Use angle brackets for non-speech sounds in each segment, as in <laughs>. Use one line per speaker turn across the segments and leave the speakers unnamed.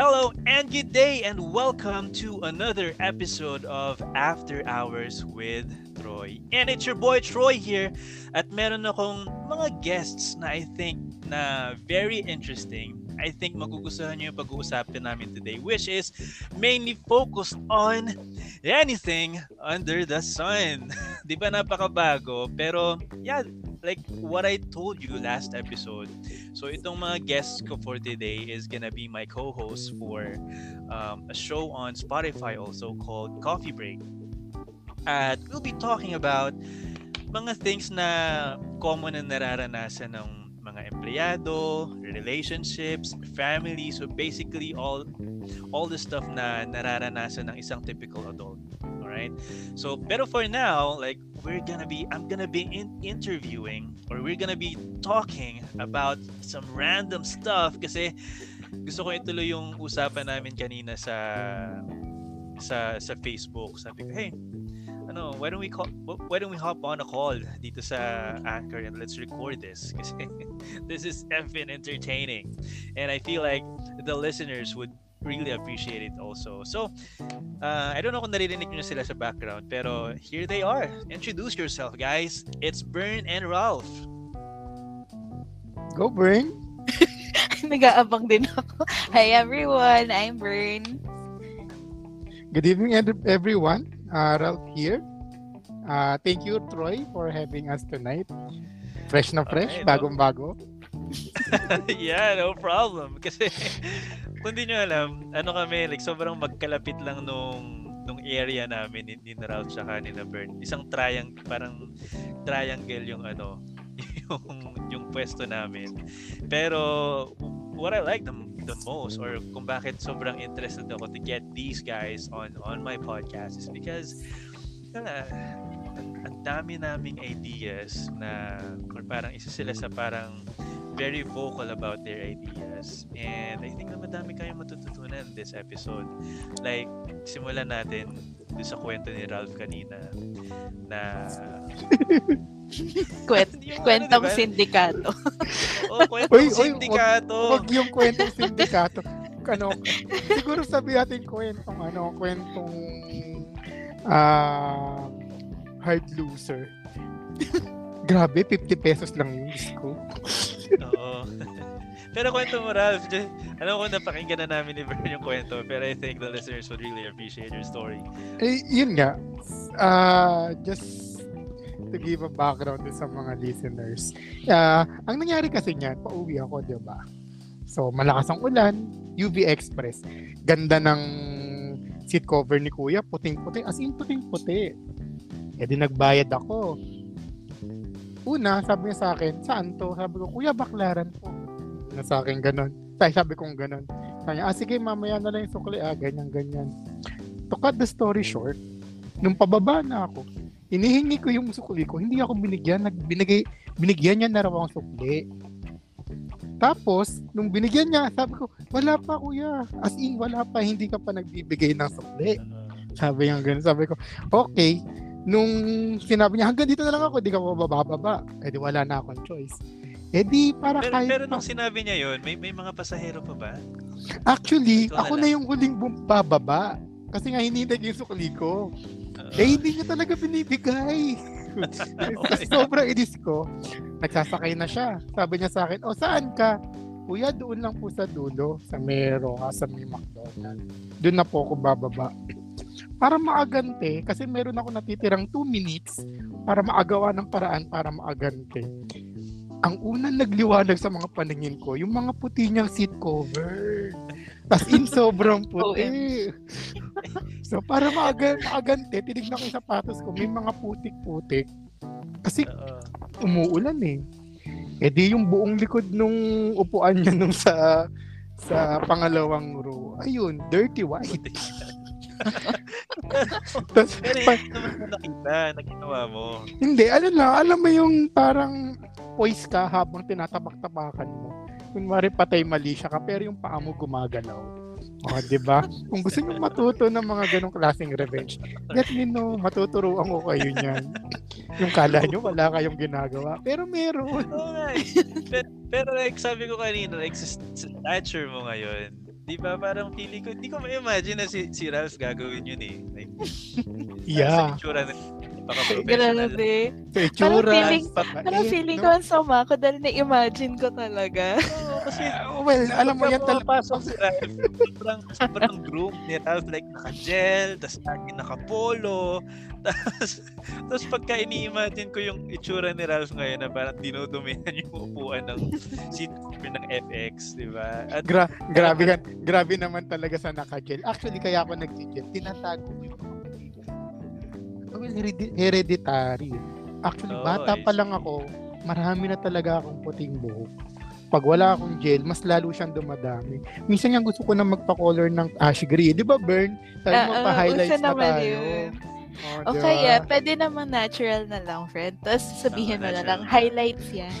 Hello and good day and welcome to another episode of After Hours with Troy. And it's your boy Troy here at meron akong mga guests na I think na very interesting. I think magugustuhan nyo yung pag-uusapin namin today which is mainly focused on anything under the sun. <laughs> Di ba napakabago? Pero yeah, like what I told you last episode, so itong mga guests ko for today is gonna be my co-host for um, a show on Spotify also called Coffee Break. At we'll be talking about mga things na common na nararanasan ng mga empleyado, relationships, family, so basically all all the stuff na nararanasan ng isang typical adult. Alright? So, pero for now, like, we're gonna be, I'm gonna be in interviewing or we're gonna be talking about some random stuff kasi gusto ko ituloy yung usapan namin kanina sa sa sa Facebook. Sabi ko, hey, ano, why don't we call, why don't we hop on a call dito sa Anchor and let's record this <laughs> kasi this is effing entertaining and I feel like the listeners would really appreciate it also. So, uh, I don't know kung naririnig nyo sila sa background, pero here they are. Introduce yourself, guys. It's Bern and Ralph.
Go, Bern. <laughs>
Nag-aabang din ako. Hi everyone, I'm Bern.
Good evening, everyone. Uh, Ralph here. Uh, thank you, Troy, for having us tonight. Fresh na fresh, okay, bagong-bago. <laughs>
yeah, no problem. <laughs> Kasi kung di nyo alam, ano kami, like sobrang magkalapit lang nung nung area namin ni, ni Ralph tsaka ni Bern. Isang triangle, parang triangle yung ano, <laughs> yung yung pwesto namin. Pero what I like the, the most or kung bakit sobrang interested ako to get these guys on on my podcast is because uh, ang dami naming ideas na or parang isa sila sa parang very vocal about their ideas. And I think na madami kayong matututunan this episode. Like, simulan natin doon sa kwento ni Ralph kanina na <laughs>
Kwent, kwentong ano, diba? sindikato. <laughs>
oh, kwentong oy, sindikato.
Oy, wag, wag yung kwentong sindikato. <laughs> ano, siguro sabi natin kwentong ano, kwentong uh, hard loser. Grabe, 50 pesos lang yung disco.
Oo. <laughs> pero kwento mo, Ralph. Alam ko napakinggan na namin ni Vern yung kwento, pero I think the listeners would really appreciate your story.
Eh, yun nga. Uh, just to give a background sa mga listeners. Uh, ang nangyari kasi niyan, pauwi ako, di ba? So, malakas ang ulan, UV Express. Ganda ng seat cover ni Kuya, puting-puting. As in, puting-puti. Eh di nagbayad ako una, sabi niya sa akin, saan to? Sabi ko, kuya, baklaran po. Na sa akin ganun. Sabi, sabi kong ganun. Sabi niya, ah, sige, mamaya na lang yung sukli. Ah, ganyan, ganyan. To cut the story short, nung pababa na ako, inihingi ko yung sukli ko, hindi ako binigyan, nagbinigay, binigyan niya na raw ang sukli. Tapos, nung binigyan niya, sabi ko, wala pa kuya. As in, wala pa, hindi ka pa nagbibigay ng sukli. Sabi niya ganun. Sabi ko, okay nung sinabi niya, hanggang dito na lang ako, di ka mabababa. Eh di wala na akong choice. Eh di, para
pero,
kahit...
Pero nung sinabi niya yon may, may mga pasahero pa ba?
Actually, Ikaw ako na, na yung huling bababa. Kasi nga hinintay ko yung sukli ko. Uh-huh. Eh hindi niya talaga binibigay. <laughs> okay. Sobrang idis ko. Nagsasakay na siya. Sabi niya sa akin, o saan ka? Kuya, doon lang po sa dulo, sa Mero, sa may McDonald's. Doon na po ako bababa para maagante, kasi meron ako natitirang 2 minutes para maagawa ng paraan para maagante. Ang unang nagliwanag sa mga paningin ko, yung mga puti niyang seat cover. As in, sobrang <laughs> puti. <laughs> so, para maaga, maagante, tinignan ko yung sapatos ko, may mga putik-putik. Kasi, umuulan eh. Eh di yung buong likod nung upuan niya nung sa sa pangalawang row, ayun, dirty white.
Tapos, Pero hindi naman mo nakita, naginawa mo.
Hindi, ano lang, alam mo yung parang poise ka habang tinatabak-tabakan mo. Kunwari patay mali siya ka, pero yung paa mo gumagalaw. O, oh, di ba? Kung gusto niyo matuto ng mga ganong klaseng revenge, let me know, matuturuan ko kayo niyan. yung kala nyo, wala kayong ginagawa. Pero meron.
Okay. pero, pero like sabi ko kanina, like sa stature mo ngayon, Di ba? Parang feeling ko, hindi ko ma-imagine na si, si Ralph gagawin yun eh. Like, <laughs>
Yeah.
Sa itsura na, baka
Grabe.
Sa itsura.
Parang feeling- Parang feeling ko ang sama ko dahil na-imagine ko talaga.
Oo, kasi <laughs>
Well, alam mo yan talaga.
Pasok si Ralph, sobrang, sobrang groom ni Ralph, like naka-gel, tapos lagi naka-polo, <laughs> tapos, tapos pagka ini-imagine ko yung itsura ni Ralph ngayon na parang dinudumihan yung upuan ng <laughs> seat cover ng FX, di ba? At
Gra- grabe. Grabe naman talaga sa naka-gel. Actually, kaya ako nag-gel. Tinatago ko. Heredi- hereditary. Actually,
Oo,
bata pa lang ako, marami na talaga akong puting buhok. Pag wala akong gel, mas lalo siyang dumadami. Minsan nga gusto ko na magpa-color ng ash green. Di ba, Bern? Sabi
Ah,
mo,
ah,
pa-highlights
uso
na tayo.
yun.
Oh,
O
di
kaya,
ba?
pwede naman natural na lang, friend. Tapos sabihin mo na lang, highlights yan. <laughs>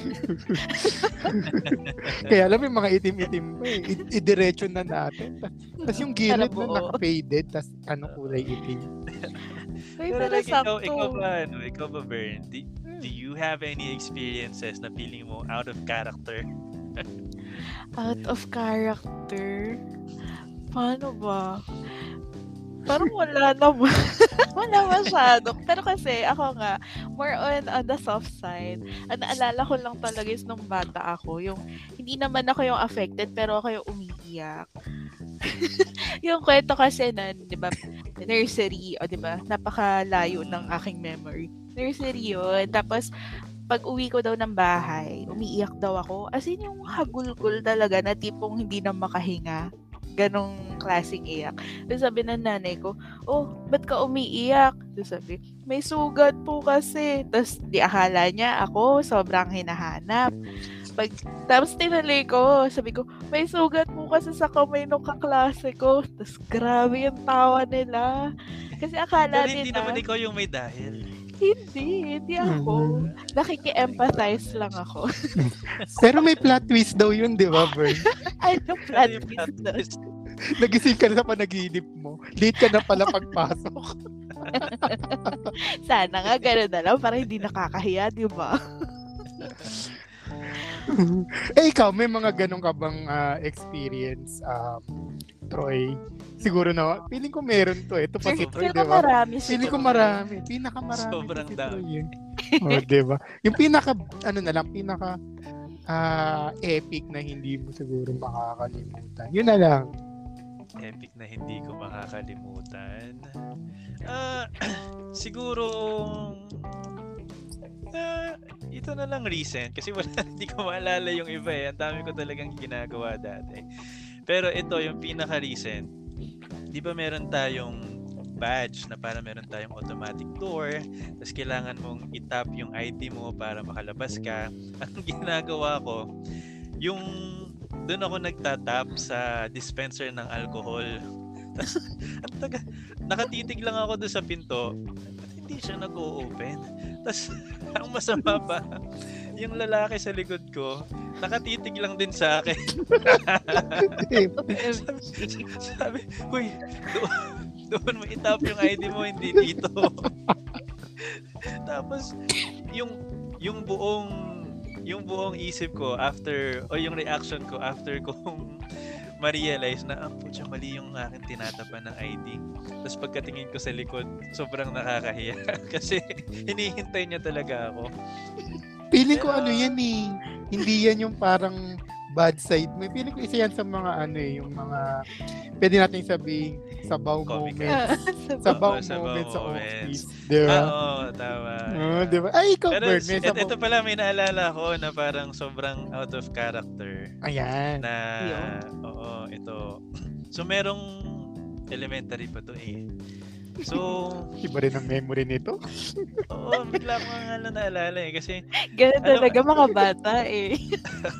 Kaya alam mo yung mga itim-itim pa eh. I- idiretso na natin. Tapos yung gilid na naka-faded, tapos ano kulay itim. <laughs>
Uy,
pero
pero
like, ikaw, ikaw ba, ano, ikaw ba, Bern? Do,
Hmm.
do you have any experiences na feeling mo out of character? <laughs>
Out of character? Paano ba? Parang wala naman. <laughs> wala masyado. Pero kasi ako nga, more on on the soft side. Ang naalala ko lang talaga is nung bata ako, yung hindi naman ako yung affected pero ako yung umiiyak. <laughs> yung kwento kasi na, di ba, nursery, o di ba, napakalayo ng aking memory. Nursery yun. Tapos, pag uwi ko daw ng bahay, umiiyak daw ako. As in, yung hagulgul talaga na tipong hindi na makahinga. Ganong klaseng iyak. Tapos sabi ng nanay ko, oh, ba't ka umiiyak? Tapos sabi, may sugat po kasi. Tapos di akala niya ako, sobrang hinahanap. Pag, tapos tinalay ko, sabi ko, may sugat po kasi sa kamay nung kaklase ko. Tapos grabe yung tawa nila. Kasi akala
Pero hindi
nila,
naman ikaw yung may dahil.
hindi, hindi ako. Nakiki-empathize lang ako. <laughs>
Pero may plot twist daw yun, di ba, Bern?
Ano
Ano
plot twist
twist?
Nagising ka na sa panaginip mo. Late ka na pala pagpasok. <laughs>
Sana nga gano'n na lang para hindi nakakahiya, di ba? <laughs> <laughs>
eh, ikaw, may mga ganun ka bang ah, experience, um, Troy? Siguro na, feeling ko meron to. Ito pa si Troy, di
ko
ba?
marami
Feeling ko marami. Pinakamarami
Sobrang
si
dami.
Troy. Eh. oh, di ba? Yung pinaka, ano na lang, pinaka ah, epic na hindi mo siguro makakalimutan. Yun na lang.
Epic na hindi ko makakalimutan. Ah, <clears throat> siguro ah, ito na lang recent kasi wala <laughs> hindi ko maalala yung iba eh. Ang dami ko talagang ginagawa dati. Pero ito yung pinaka recent. 'Di ba meron tayong badge na para meron tayong automatic door tapos kailangan mong itap yung ID mo para makalabas ka. <laughs> Ang ginagawa ko yung doon ako nagtatap sa dispenser ng alcohol. <laughs> Taga, nakatitig lang ako doon sa pinto. Hindi siya nag-o-open? Tapos, <laughs> ang masama pa, yung lalaki sa likod ko, nakatitig lang din sa akin. sabi, sabi, uy, doon, doon mo itap yung ID mo, hindi dito. Tapos, yung, yung buong yung buong isip ko after o yung reaction ko after kong ma-realize na ang putya mali yung akin tinatapan ng ID. Tapos pagkatingin ko sa likod, sobrang nakakahiya <laughs> kasi hinihintay niya talaga ako.
Feeling ko ano yan eh. Hindi yan yung parang bad side mo. Feeling ko isa yan sa mga ano eh, yung mga pwede nating sabihin sabaw
Comic
moments. <laughs>
Sabaw.
Sabaw moments sa office. Di
Ah,
ba?
oo, tama.
Oo, di ba? Ay, ikaw,
Pero
Bert, may sabaw.
ito pala may naalala ko na parang sobrang out of character
Ayan.
na oo, ito. So merong elementary pa to eh. So, <laughs>
Iba rin ang memory nito. <laughs>
oo, bigla ko nga lang naalala eh kasi
Ganun talaga mga bata eh.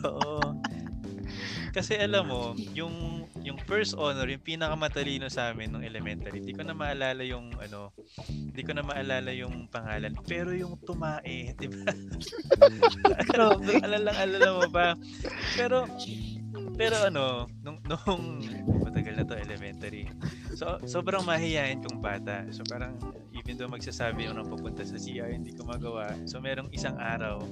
Oo. Kasi alam mo, yung yung first honor, yung pinakamatalino sa amin nung elementary, hindi ko na maalala yung ano, hindi ko na maalala yung pangalan. Pero yung tumae, di ba? <laughs>
Grabe.
alala mo ba? Pero pero ano, nung nung matagal na to elementary. So sobrang mahihayin kong bata. So parang even though magsasabi ako ng pupunta sa CR, hindi ko magawa. So merong isang araw,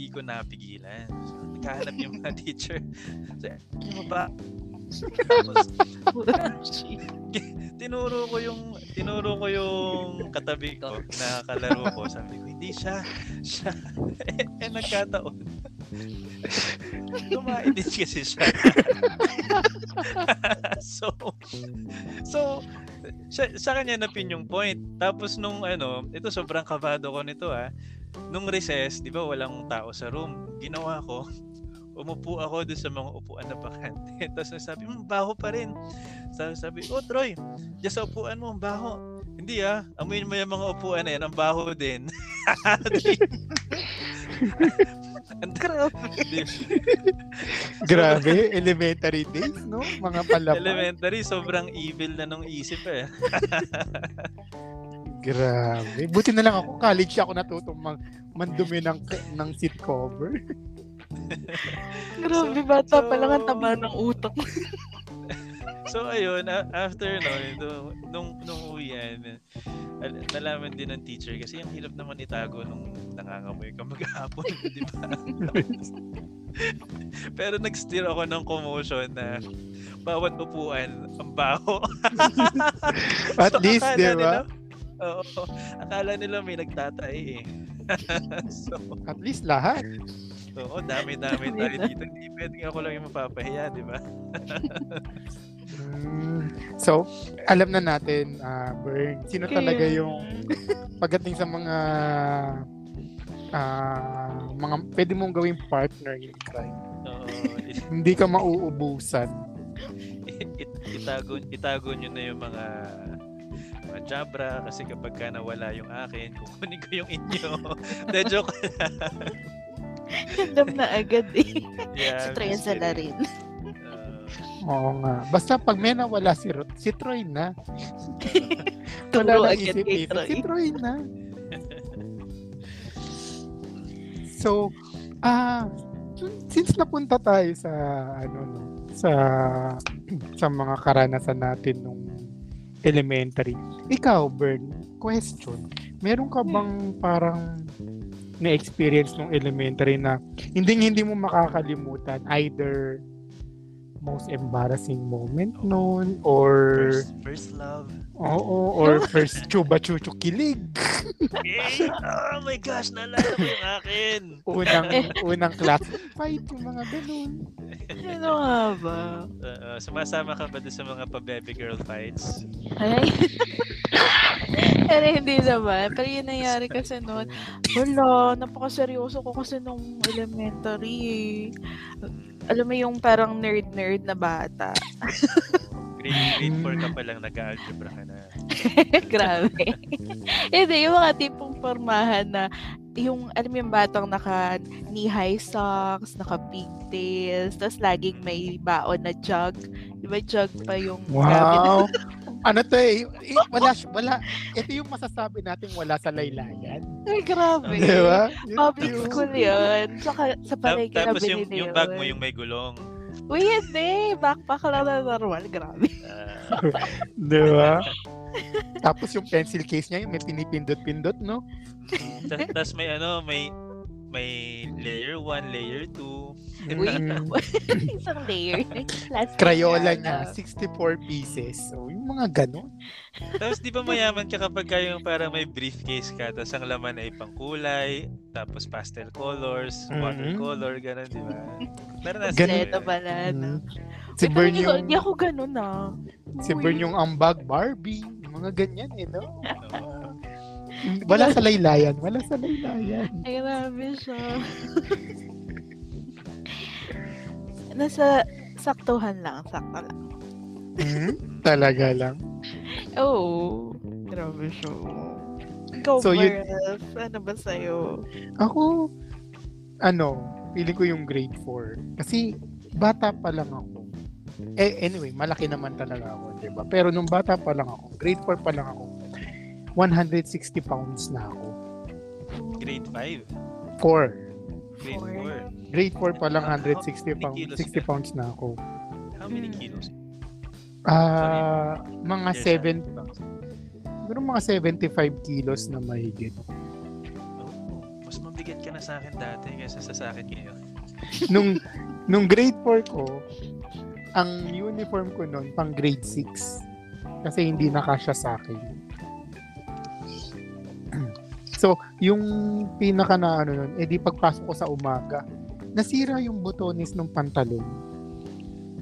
hindi ko napigilan. So nagkahanap yung mga <laughs> teacher. So, ano ba? Tinuro ko yung tinuro ko yung katabi ko na kalaro ko. Sabi ko, hindi siya. Siya. eh, eh nagkataon. Kumain din kasi siya. <laughs> so, so, sa, sa kanya napin yung point. Tapos nung ano, ito sobrang kabado ko nito ah. Nung recess, di ba walang tao sa room. Ginawa ko, umupo ako doon sa mga upuan na bakante. <laughs> Tapos sabi, hmm, baho pa rin. Sabi, sabi, oh Troy, dyan sa upuan mo, ang baho. Hindi ah, amuin mo yung mga upuan na yan, ang baho din. <laughs>
Grabe. <laughs>
Grabe, elementary days, no? Mga palaban.
Elementary, sobrang evil na nung isip eh.
Grabe. Buti na lang ako, college ako natutong mang, mandumi ng, ng seat cover. <laughs>
Grabe,
So-
bata
so-
pa lang ang taba ng utak. <laughs>
So ayun, after no, nung, nung, nung uwian, al- nalaman din ng teacher kasi ang hirap naman itago nung nangangamoy ka maghapon, <laughs> di ba? Pero nag-steer ako ng commotion na bawat upuan ang baho.
At
So,
least, di ba?
Oo. Akala nila may nagtatay eh. so,
At least lahat.
Oo, dami-dami
Dami <laughs>
tayo dito. Hindi pwedeng ako lang yung mapapahiya, di ba? <laughs>
So, alam na natin, ah Bern, sino talaga
Kaya-
yung pagdating sa mga ah mga pwede mong gawing partner in crime.
Oo. it- <laughs>
Hindi ka mauubusan.
it, itago itago nyo na yung mga mga jabra kasi kapag ka nawala yung akin, kukunin ko yung inyo. De joke.
Random na agad eh.
yeah,
si Troy
just
Sala rin.
Uh,
Oo nga. Basta pag may nawala si, Ro- si Troy na. <laughs> Wala
agad
isip.
Troy.
Si Troy na. So, ah, since napunta tayo sa ano no, sa <clears throat> sa mga karanasan natin nung elementary. Ikaw, Bern, question. Meron ka bang parang na-experience nung elementary na hindi hindi mo makakalimutan either most embarrassing moment noon or
first, first love.
oo or <laughs> first chuba chuchu kilig
Eh, oh my gosh, naalala ko yung akin.
unang unang class fight yung mga ganun
Ano nga ba?
Uh, sumasama ka ba doon sa mga pa-baby girl fights?
Ay. Pero hindi naman. Pero yun nangyari kasi noon. Wala, napakaseryoso ko kasi nung elementary eh. Alam mo yung parang nerd-nerd na bata.
Grade, grade 4 ka pa lang, nag-algebra ka na. <laughs>
Grabe. Hindi, yung mga tipong formahan na yung, alam mo yung batang naka knee-high socks, naka pigtails, tapos laging may baon na jug. Di ba jug pa yung
wow ano to eh, eh, wala wala ito yung masasabi natin wala sa laylayan
Ay, grabe.
di ba Yun
Public
yung-
school yun. Saka sa palengke na
tapos yung, yung bag
yun.
mo yung may gulong.
Uy, hindi. Backpack lang na normal. Grabe.
Ah,
di ba <laughs> tapos yung pencil case niya yung may pinipindot-pindot no
ta- Tapos may ano, may may layer 1, layer 2.
Uy, <laughs> <laughs> isang layer. Plastic
Crayola
na,
niya, 64 pieces. So, yung mga ganun.
Tapos di ba mayaman ka kapag ka yung parang may briefcase ka, tapos ang laman ay pangkulay, tapos pastel colors,
Mhm.
watercolor, gano'n, di ba? Pero nasa
Ganun.
Kompleto pala, no?
Mm. Si Bern
ko-
yung,
Hindi ako ganun, ah.
si. Bern yung ambag Barbie. Mga ganyan eh, no?
No.
Wala sa laylayan. Wala sa laylayan.
Ay, grabe siya. <laughs> Nasa saktuhan lang, sakto lang.
Hmm? Talaga lang.
Oo. Oh, grabe siya. Ikaw,
So,
so,
yun-
ano ba sa'yo?
Ako, ano, feeling ko yung grade 4. Kasi, bata pa lang ako. Eh, anyway, malaki naman talaga ako, di ba? Pero nung bata pa lang ako, grade 4 pa lang ako, 160 pounds na ako.
Grade 5,
4.
grade
Four.
4.
Grade 4 pa lang,
How-
160
how many
pounds,
kilos
60
ka?
pounds na ako.
How many kilos?
Ah, mga
Yes,
7,
ah.
siguro mga 75 kilos na mahigit.
Oh, mas mabigat ka na sa akin dati kaysa sa sa akin ngayon. <laughs>
nung nung grade 4 ko, ang uniform ko noon pang grade 6. Kasi hindi nakasya sa akin. So, yung pinaka na ano nun, edi pagpasok ko sa umaga, nasira yung botones ng pantalon.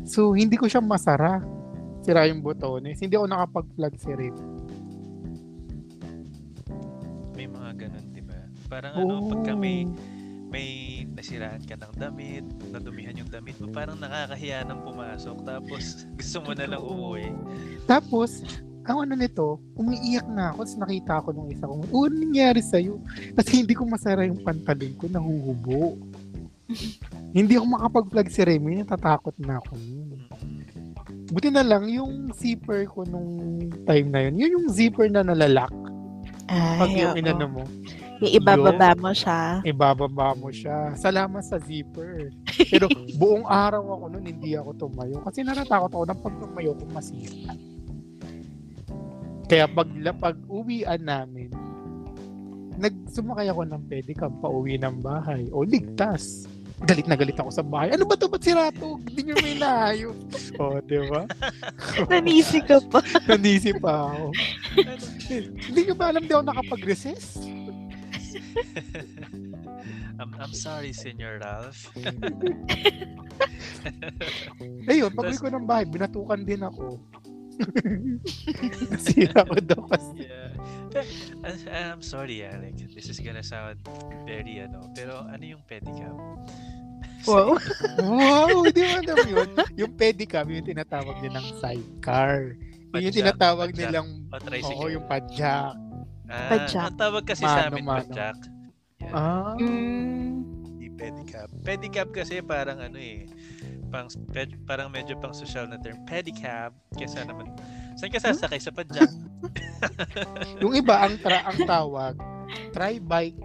So, hindi ko siya masara. Sira yung botones. Hindi ako nakapag-plug si Rip.
May mga ganun, di ba? Parang ano, pagka may, may nasiraan ka ng damit, nadumihan yung damit mo, parang nakakahiya nang pumasok. Tapos, <laughs> gusto mo na lang umuwi.
Tapos, ang ano nito, umiiyak na ako. Tapos nakita ko nung isa ko, ano nangyari sa'yo? Kasi hindi ko masara yung pantalon ko, nahuhubo. <laughs> hindi ako makapag-plug si Remy, natatakot na ako. Buti na lang, yung zipper ko nung time na yun, yun yung zipper na nalalak. Pag
Ay,
yung
oo.
inano mo,
Yung ibababa mo siya.
ibababa mo siya. Salamat sa zipper. Pero <laughs> buong araw ako nun, hindi ako tumayo. Kasi natatakot ako na pag tumayo ko masira. Kaya pag, pag uwian namin, nagsumakay ako ng pedicab pa uwi ng bahay. O ligtas. Galit na galit ako sa bahay. Ano ba to? Ba't sira to? Hindi nyo may naayos. O, di ba? <laughs>
Nanisi ka pa. <laughs>
Nandisi pa ako. Hindi nyo ba alam di ako nakapag-recess? <laughs>
I'm, I'm sorry, Senor Ralph.
Ayun, pag ko ng bahay, binatukan din ako. Nasira ko daw kasi.
Yeah. I- I'm sorry, Alec. This is gonna sound very ano. Pero ano yung pedicab?
Wow.
Wow, hindi mo alam yun. Yung pedicab, yung tinatawag din ng sidecar. Yun yung
Padjak,
tinatawag
padjak.
nilang,
O tricycle.
oo, yung padjak.
Ah,
Padjak.
Ang tawag kasi sa amin,
Mano-mano.
padjak. Yeah.
Ah,
Mm,
pedicab. Pedicab kasi parang ano eh, pang, ped, parang medyo pang social na term. Pedicab, kesa naman, saan ka sasakay sa padjak? <laughs>
yung iba, ang, tra- ang tawag, tri-bike.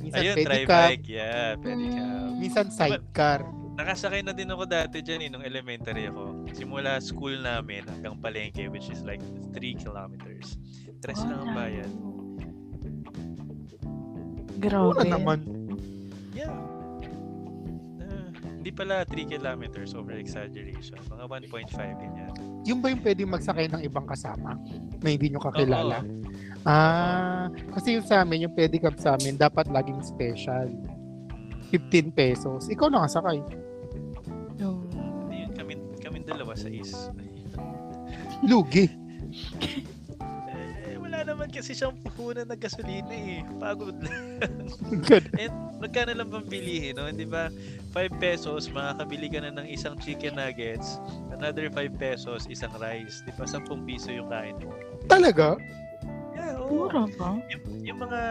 Minsan
Ayun,
pedicab,
tri-bike. Yeah, pedicab.
minsan sidecar.
Nakasakay na din ako dati dyan eh, nung elementary ako. Simula school namin hanggang palengke, which is like 3 kilometers. Tres lang ang.
Mura
Grabe.
naman.
Hindi pala 3 kilometers over exaggeration. Mga 1.5 ganyan.
Yung ba yung pwede magsakay ng ibang kasama na hindi nyo kakilala? Ah, kasi yung sa amin, yung pedicab sa amin, dapat laging special.
Mm,
15 pesos. Ikaw nakasakay.
No.
Ayun, kami, kami dalawa sa is.
Lugi. <laughs>
Naman kasi siyang puhunan ng gasolina eh. Pagod lang. <laughs>
Good.
And magkano lang bang bilihin, no? Di ba? 5 pesos, makakabili ka na ng isang chicken nuggets. Another 5 pesos, isang rice. Di ba? 10 piso yung kain mo.
Talaga?
Yeah, oo.
Mura ba?
Yung, yung mga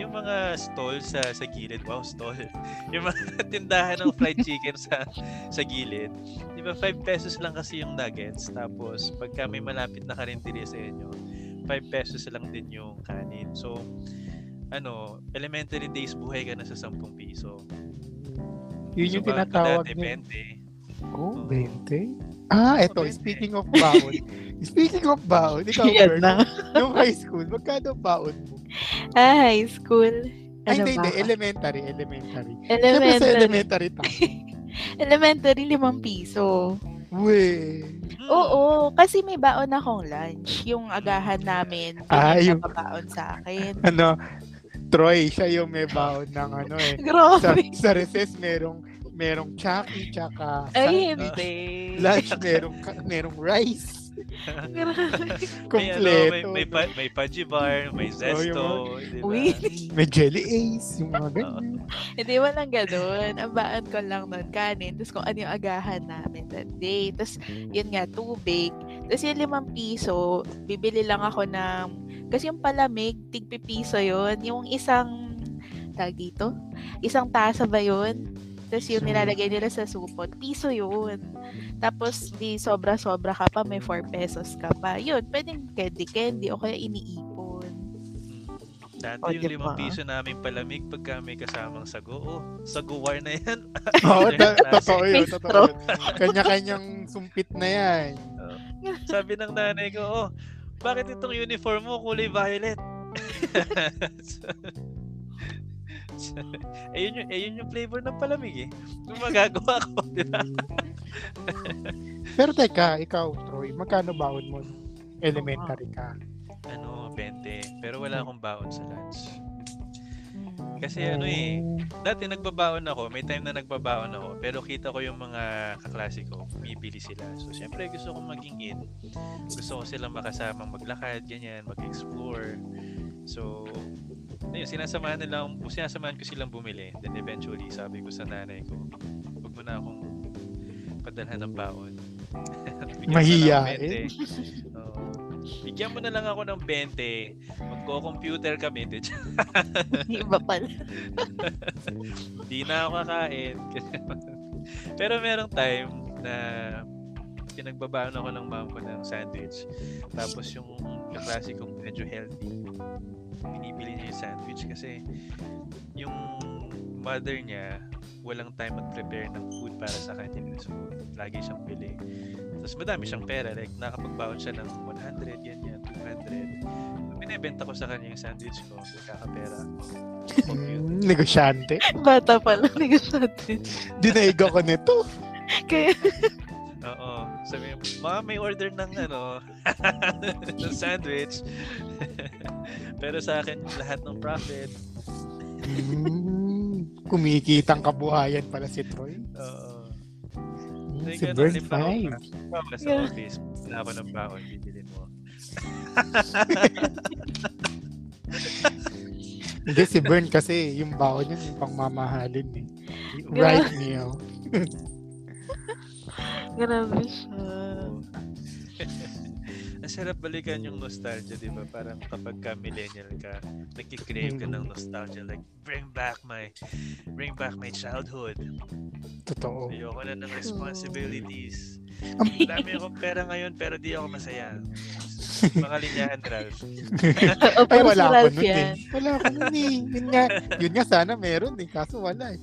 yung mga stall sa sa gilid, wow, stall. <laughs> yung mga tindahan ng fried chicken sa sa gilid. 'Di ba 5 pesos lang kasi yung nuggets. Tapos pagka may malapit na karinderya sa inyo, 5 pesos lang din yung kanin. So ano, elementary days buhay ka na sa 10 piso.
Yun yung
So, bago
tinatawag
dati,
niya.
20.
Oh,
Oo.
20? Ah, eto,
20.
speaking of baon. <laughs> speaking of baon, ikaw,
Yan
Bert,
na.
yung high school, magkano baon mo?
Ah, high school.
Ay,
Ano
hindi,
ba?
hindi, elementary, elementary. Siyempre sa
Elementary.
elementary tayo. <laughs>
Elementary, limang piso.
We.
Oo, kasi may baon akong lunch. Yung agahan namin,
Ah, yung-
baon sa akin.
Ano, Troy, siya yung may baon ng ano eh. <laughs> Sa,
Grabe.
sa recess, merong, merong Chucky, tsaka sa
Ay, hindi.
lunch, merong, merong rice.
Grabe.
May, ano, may,
Kompleto.
may, pa, may may Zesto, di ba?
Uy.
May jelly ace, yung mga ganyan.
Hindi, walang ganun. Ang baon ko lang nun, kanin. Tapos kung ano yung agahan namin that day. Tapos, yun nga, tubig. Tapos yung limang piso, bibili lang ako ng... Kasi yung palamig, tigpipiso yun. Yung isang... Tag dito? Isang tasa ba yun? Tapos yung nilalagay nila sa supot, piso yun. Tapos, di sobra-sobra ka pa, may 4 pesos ka pa. Yun, pwedeng candy-candy o kaya iniipon.
Dati
O,
yung
di
limang piso namin palamig pagka may kasamang sago. Oh, saguwar na yan. <laughs>
Oo, ta-
Nasi. <laughs>
totoo yun. Kanya-kanyang sumpit na yan. <laughs>
Sabi ng nanay ko, oh, bakit itong uniform mo kulay violet? <laughs> ayun yung, ayun yung flavor ng palamig eh. Yung magagawa ko, di ba? <laughs>
Pero teka, ikaw, Troy, magkano baon mo? Elementary ka.
ano, 20. Pero wala akong baon sa lunch. Kasi ano eh, dati nagbabaon ako, may time na nagbabaon ako, pero kita ko yung mga kaklase ko, bumibili sila. So, syempre gusto kong maging in. Gusto ko silang makasamang maglakad, ganyan, mag-explore. So, ayun, sinasamahan nila, sinasamahan ko silang bumili. Then eventually, sabi ko sa nanay ko, huwag mo na akong padalhan ng baon. <laughs>
Mahiyain.
20. <laughs> Oo. Bigyan mo na lang ako ng 20. Magko-computer kami. <laughs>
Iba pala.
Hindi na ako kakain. Pero merong time na pinagbabaon ako ng mom ko ng sandwich. Tapos yung kaklase kong medyo healthy, binibili niya yung sandwich kasi yung mother niya walang time mag-prepare ng food para sa kanya. So, lagi siyang bili. Tapos madami siyang pera. Like, nakapagbaon siya ng 100, ganyan, 200. So, binibenta ko sa kanya yung sandwich ko. Kakapera.
Mm, negosyante. <laughs>
Bata pa lang negosyante.
Dinaig ako nito.
Kaya,
Oo. Sabi, ma, may order ng ano, <laughs> ng sandwich. <laughs> Pero sa akin, lahat ng profit.
Mm, kumikitang kabuhayan pala si Troy.
Oo. Like,
si Burn
halimbawa,
5.
halimbawa sa
Yeah.
office, na ako ng baon, bibilin mo. <laughs>
Hindi, si Burn kasi yung baon yun, yung pangmamahalin eh. Right meal. <laughs>
grabe siya. <laughs>
Sarap balikan yung nostalgia, di ba? Parang kapag ka millennial ka, nagkikrave ka ng nostalgia. Like, bring back my, bring back my childhood.
Totoo.
Ayoko na ng responsibilities.
Ang-
dami akong pera ngayon, pero di ako masaya. Mga linyahan, Ralph.
Ay, wala
si
ako nun eh. Wala ako nun eh. Yun nga, yun nga sana meron eh. Kaso wala eh.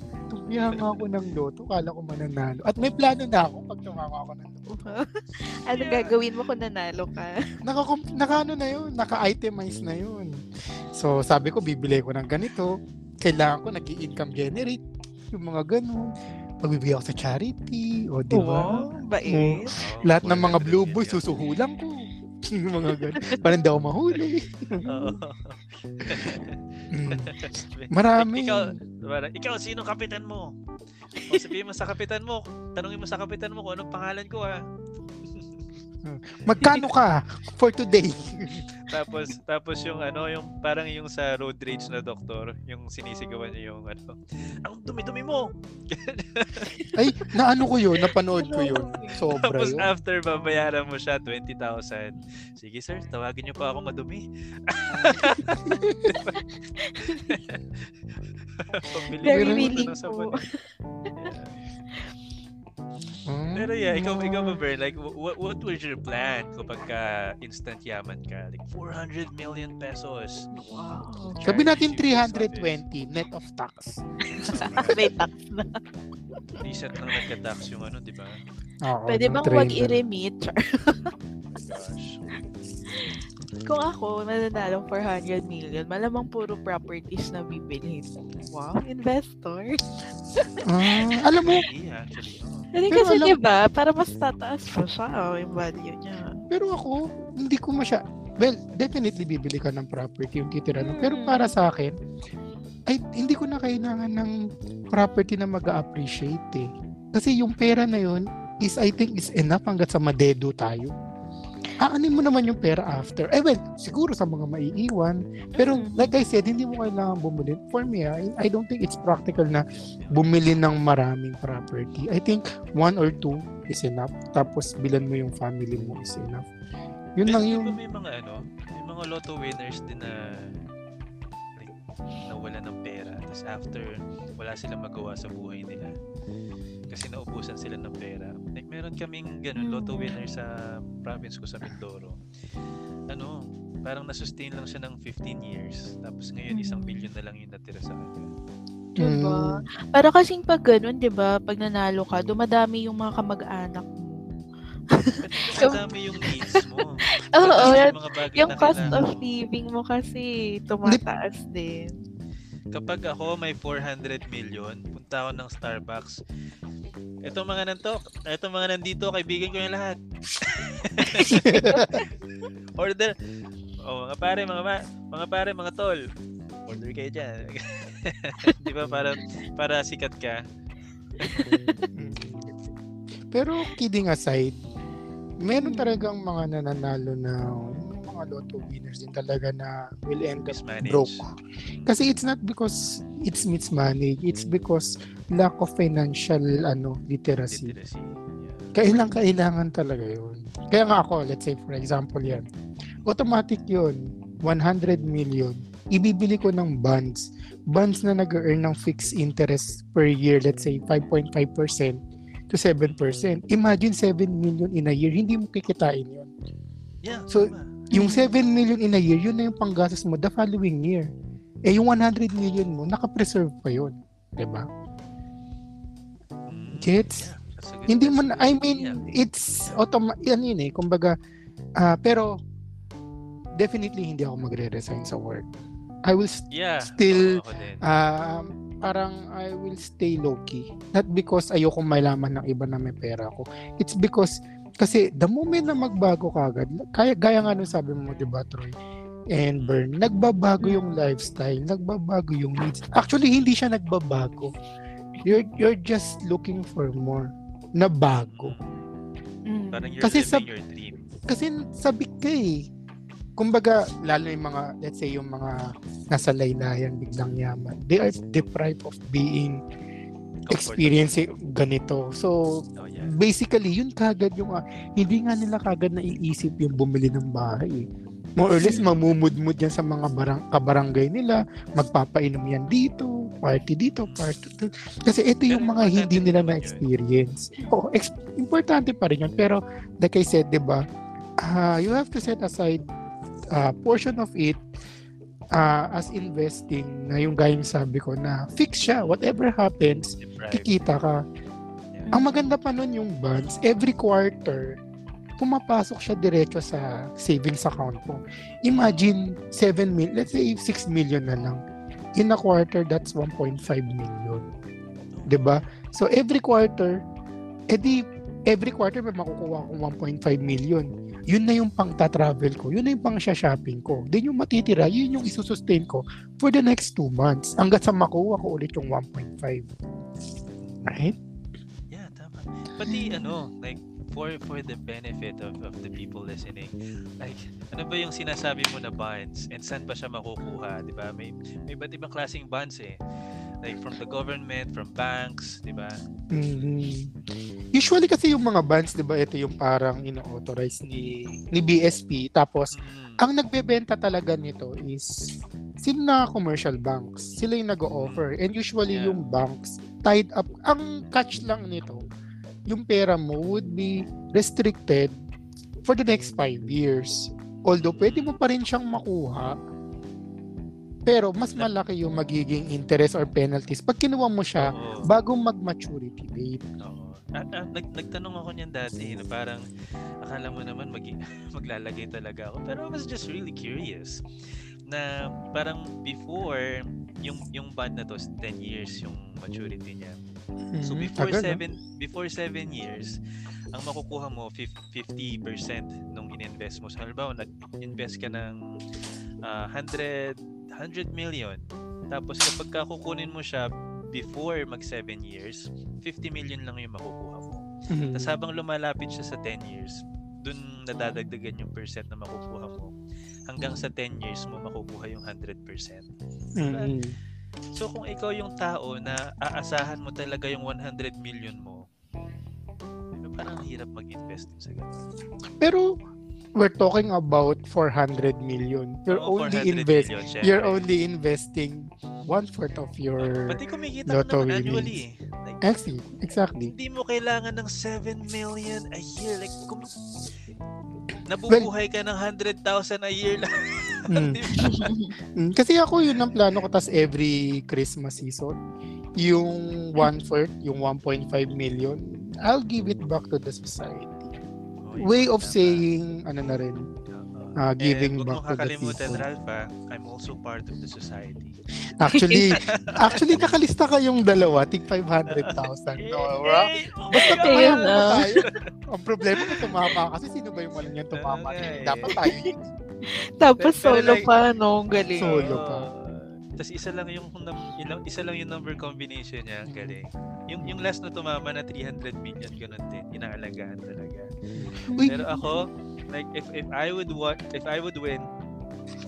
Tumihan nga ako ng loto. Kala ko mananalo. At may plano na ako pag tumama ako ng loto. <laughs>
ano gagawin mo kung nanalo ka? <laughs>
Naka, naka ano na yun. Naka-itemize na yun. So sabi ko, bibili ko ng ganito. Kailangan ko nag-i-income generate. Yung mga ganun. Pagbibigay ako sa charity. O di ba?
Oo, bait.
Oo,
Lahat ng mga
400
blue boys, susuhulan ko. <laughs> mga ganun. <laughs> Parang daw mahuli.
Oo.
Mm. <laughs> Marami.
Ikaw, parang, ikaw, sino kapitan mo? O sabihin mo sa kapitan mo, tanungin mo sa kapitan mo kung anong pangalan ko ah.
Magkano ka for today? <laughs>
Tapos tapos yung ano, yung parang yung sa road rage na doktor, yung sinisigawan niya yung ano, ang dumi-dumi mo. <laughs>
Ay, naano ko yun, napanood ko yun. <laughs> Sobra
Tapos
yun.
after babayaran mo siya 20,000. Sige sir, tawagin niyo pa ako madumi.
Very willing po.
Yeah.
Hmm.
Pero yeah, ikaw, ikaw ba, Bern, like, what, what was your plan kapag ka instant yaman ka? Like, 400 million pesos.
Wow.
Sabi natin
Charity
320 net of tax. <laughs>
May tax na.
Recent lang nagka-tax yung ano, di ba?
Oo,
Pwede
ng
bang wag i-remit?
Gosh. <laughs>
Kung ako, mananalong 400 million, malamang puro properties na bibilhin. Wow, investor.
Ah, alam mo,
Yeah, actually.
Pero
kasi
alam-
diba, para mas tataas pa siya oh, yung value niya.
pero ako, hindi ko masya... Well, definitely bibili ka ng property yung titira. no? Pero para sa akin, ay hindi ko na kailangan ng property na mag appreciate eh. Kasi yung pera na yun is I think is enough hanggat sa madedo tayo. Aanin mo naman yung pera after. Eh well, siguro sa mga maiiwan. Pero like I said, hindi mo kailangan bumili. For me, I, I don't think it's practical na bumili ng maraming property. I think one or two is enough. Tapos bilan mo yung family mo is enough. Yun lang
Di
yung...
may mga ano, may mga lotto winners din na like, nawala ng pera. Tapos after, wala silang magawa sa buhay nila. Kasi naubusan sila ng pera. Like, meron kaming ganun, lotto
Mm.
winner sa province ko sa Mindoro. Ano, parang nasustain lang siya ng 15 years. Tapos ngayon, isang
Mm.
billion na lang yung natira sa kanya.
Diba?
Mm,
Para kasing pag ganun, diba, pag nanalo ka, dumadami yung mga kamag-anak mo.
Kasi <laughs> madami yung needs mo. <laughs>
Oo,
mga bagay
Yung
na
cost of living mo kasi tumataas din.
Kapag ako may 400 million, punta ako ng Starbucks, Itong mga nantok, itong mga nandito, kaibigan ko yung lahat. <laughs> Order. Oh, mga pare, mga ma, mga pare, mga tol. Order kayo dyan. <laughs> Di ba? Para, para sikat ka.
Pero kidding aside, meron talagang mga nananalo na mga lotto winners din talaga na will end up
Mismanage.
broke. Kasi it's not because it's mismanaged, it's because lack of financial ano literacy.
Literacy. Yeah.
Kailang kailangan talaga yun. Kaya nga ako, let's say for example yan, automatic yun, 100 million, ibibili ko ng bonds. Bonds na nag-earn ng fixed interest per year, let's say 5.5% to 7%. Imagine 7 million in a year, hindi mo kikitain yun.
Yeah.
So,
tama.
Yung 7 million in a year, yun na yung panggastos mo the following year. Eh, yung 100 million mo, nakapreserve pa yun. 'Di ba?
Mm,
Gets?
yeah,
Hindi mo na, I mean, it's automa yan yun eh. Kumbaga, ah, pero definitely hindi ako magre-resign sa work. I will st-
yeah,
still,
din.
um, parang I will stay low-key. Not because ayoko malaman ng iba na may pera ako. It's because, kasi the moment na magbago ka agad, kaya, gaya nga nung sabi mo, di ba, Troy? And Bern, nagbabago yung lifestyle, nagbabago yung needs. Actually, hindi siya nagbabago. You're, you're just looking for more na bago.
Mm.
Parang you're
Kasi sa-
your dream.
Kasi sabik ka eh. Kumbaga, lalo yung mga, let's say, yung mga nasa laylayan, biglang yaman. They are deprived of being Experiencing ganito. So,
Oh, yeah.
basically, yun kagad yung, ah, hindi nga nila kagad naiisip yung bumili ng bahay. More or less, mamumudmud yan sa mga barang, kabarangay nila, magpapainom yan dito, party dito, party dito. Kasi ito yung mga hindi nila na-experience. Oo, ex- importante pa rin yun. Pero, like I said, di ba, ah, you have to set aside a portion of it ah, as investing na yung gayong sabi ko na fix siya. Whatever happens,
Deprived.
kikita ka.
Yeah.
Ang maganda pa nun yung bonds, every quarter, pumapasok siya diretso sa savings account mo. Imagine 7 million, let's say 6 million na lang. In a quarter, that's 1.5 million. 'Di ba? So every quarter, edi every quarter may makukuha akong 1.5 million. Yun na yung pang travel ko. Yun na yung pang shopping ko. Then yung matitira, yun yung isusustain ko for the next 2 months. Hanggat sa makuha ko ulit yung 1.5. Right?
Yeah, tama. Pati ano, like for for the benefit of, of the people listening. Like ano ba yung sinasabi mo na bonds and saan ba siya makukuha, 'di ba? May may iba't ibang klaseng bonds eh. Like from the government, from banks, 'di ba?
Mhm. Usually kasi yung mga bands, 'di ba, ito yung parang ino-authorize ni ni BSP tapos
Mm.
ang nagbebenta talaga nito is sino na commercial banks. Sila yung nag-o-offer and usually
Yeah.
yung banks tied up. Ang catch lang nito, yung pera mo would be restricted for the next five years. Although pwede mo pa rin siyang makuha, pero mas malaki yung magiging interest or penalties pag kinuha mo siya
Oo.
bago mag-maturity date.
Oo. Ah, ah, nag, nagtanong ako niyan dati na parang akala mo naman mag, <laughs> maglalagay talaga ako. Pero I was just really curious na parang before yung yung bond na to 10 years yung maturity niya. So
Mhm.
before
Tagal, no?
seven before seven years, ang makukuha mo fif- 50% nung ininvest mo. So halimbawa nag-invest ka ng ah, 100 100 million. Tapos kapag ka kukunin mo siya before mag 7 years, 50 million lang yung makukuha mo.
Mhm.
Tapos habang lumalapit siya sa 10 years, dun nadadagdagan yung percent na makukuha mo. Hanggang sa 10 years mo makukuha yung 100%.
Mhm.
So kung ikaw yung tao na aasahan mo talaga yung 100 million mo, parang ang hirap mag-invest sa ganun.
Pero we're talking about 400 million. You're
Oo,
only
400
invest
million, syempre.
you're only investing one fourth of your
Pati kumikita
lotto
naman
winnings.
annually. Like,
Actually, exactly.
hindi mo kailangan ng 7 million a year. Like, kung nabubuhay ka ng 100,000 a year lang. <laughs>
Mm. Mm, Kasi ako yun ang plano ko tas every Christmas season yung one fourth, yung 1.5 million, I'll give it back to the society.
Oh,
Way of saying ano na rin. Ah, giving
huwag
back to the people.
Ralph, ah, I'm also part of the society.
Actually, <laughs> actually nakalista kayong dalawa, tig 500,000. No!
Oh my
Basta tumama
ah.
tayo. Ang problema kung tumama kasi sino ba yung walang yan tumama?
Eh.
Dapat tayo.
Tapos solo pa, no? Ang galing.
Solo. pa.
Tapos isa lang yung isa lang yung number combination niya, ang galing. Yung yung last na tumama na 300 million ganun din, inaalagaan talaga.
Uy.
Pero ako, like if if I would wa- if I would win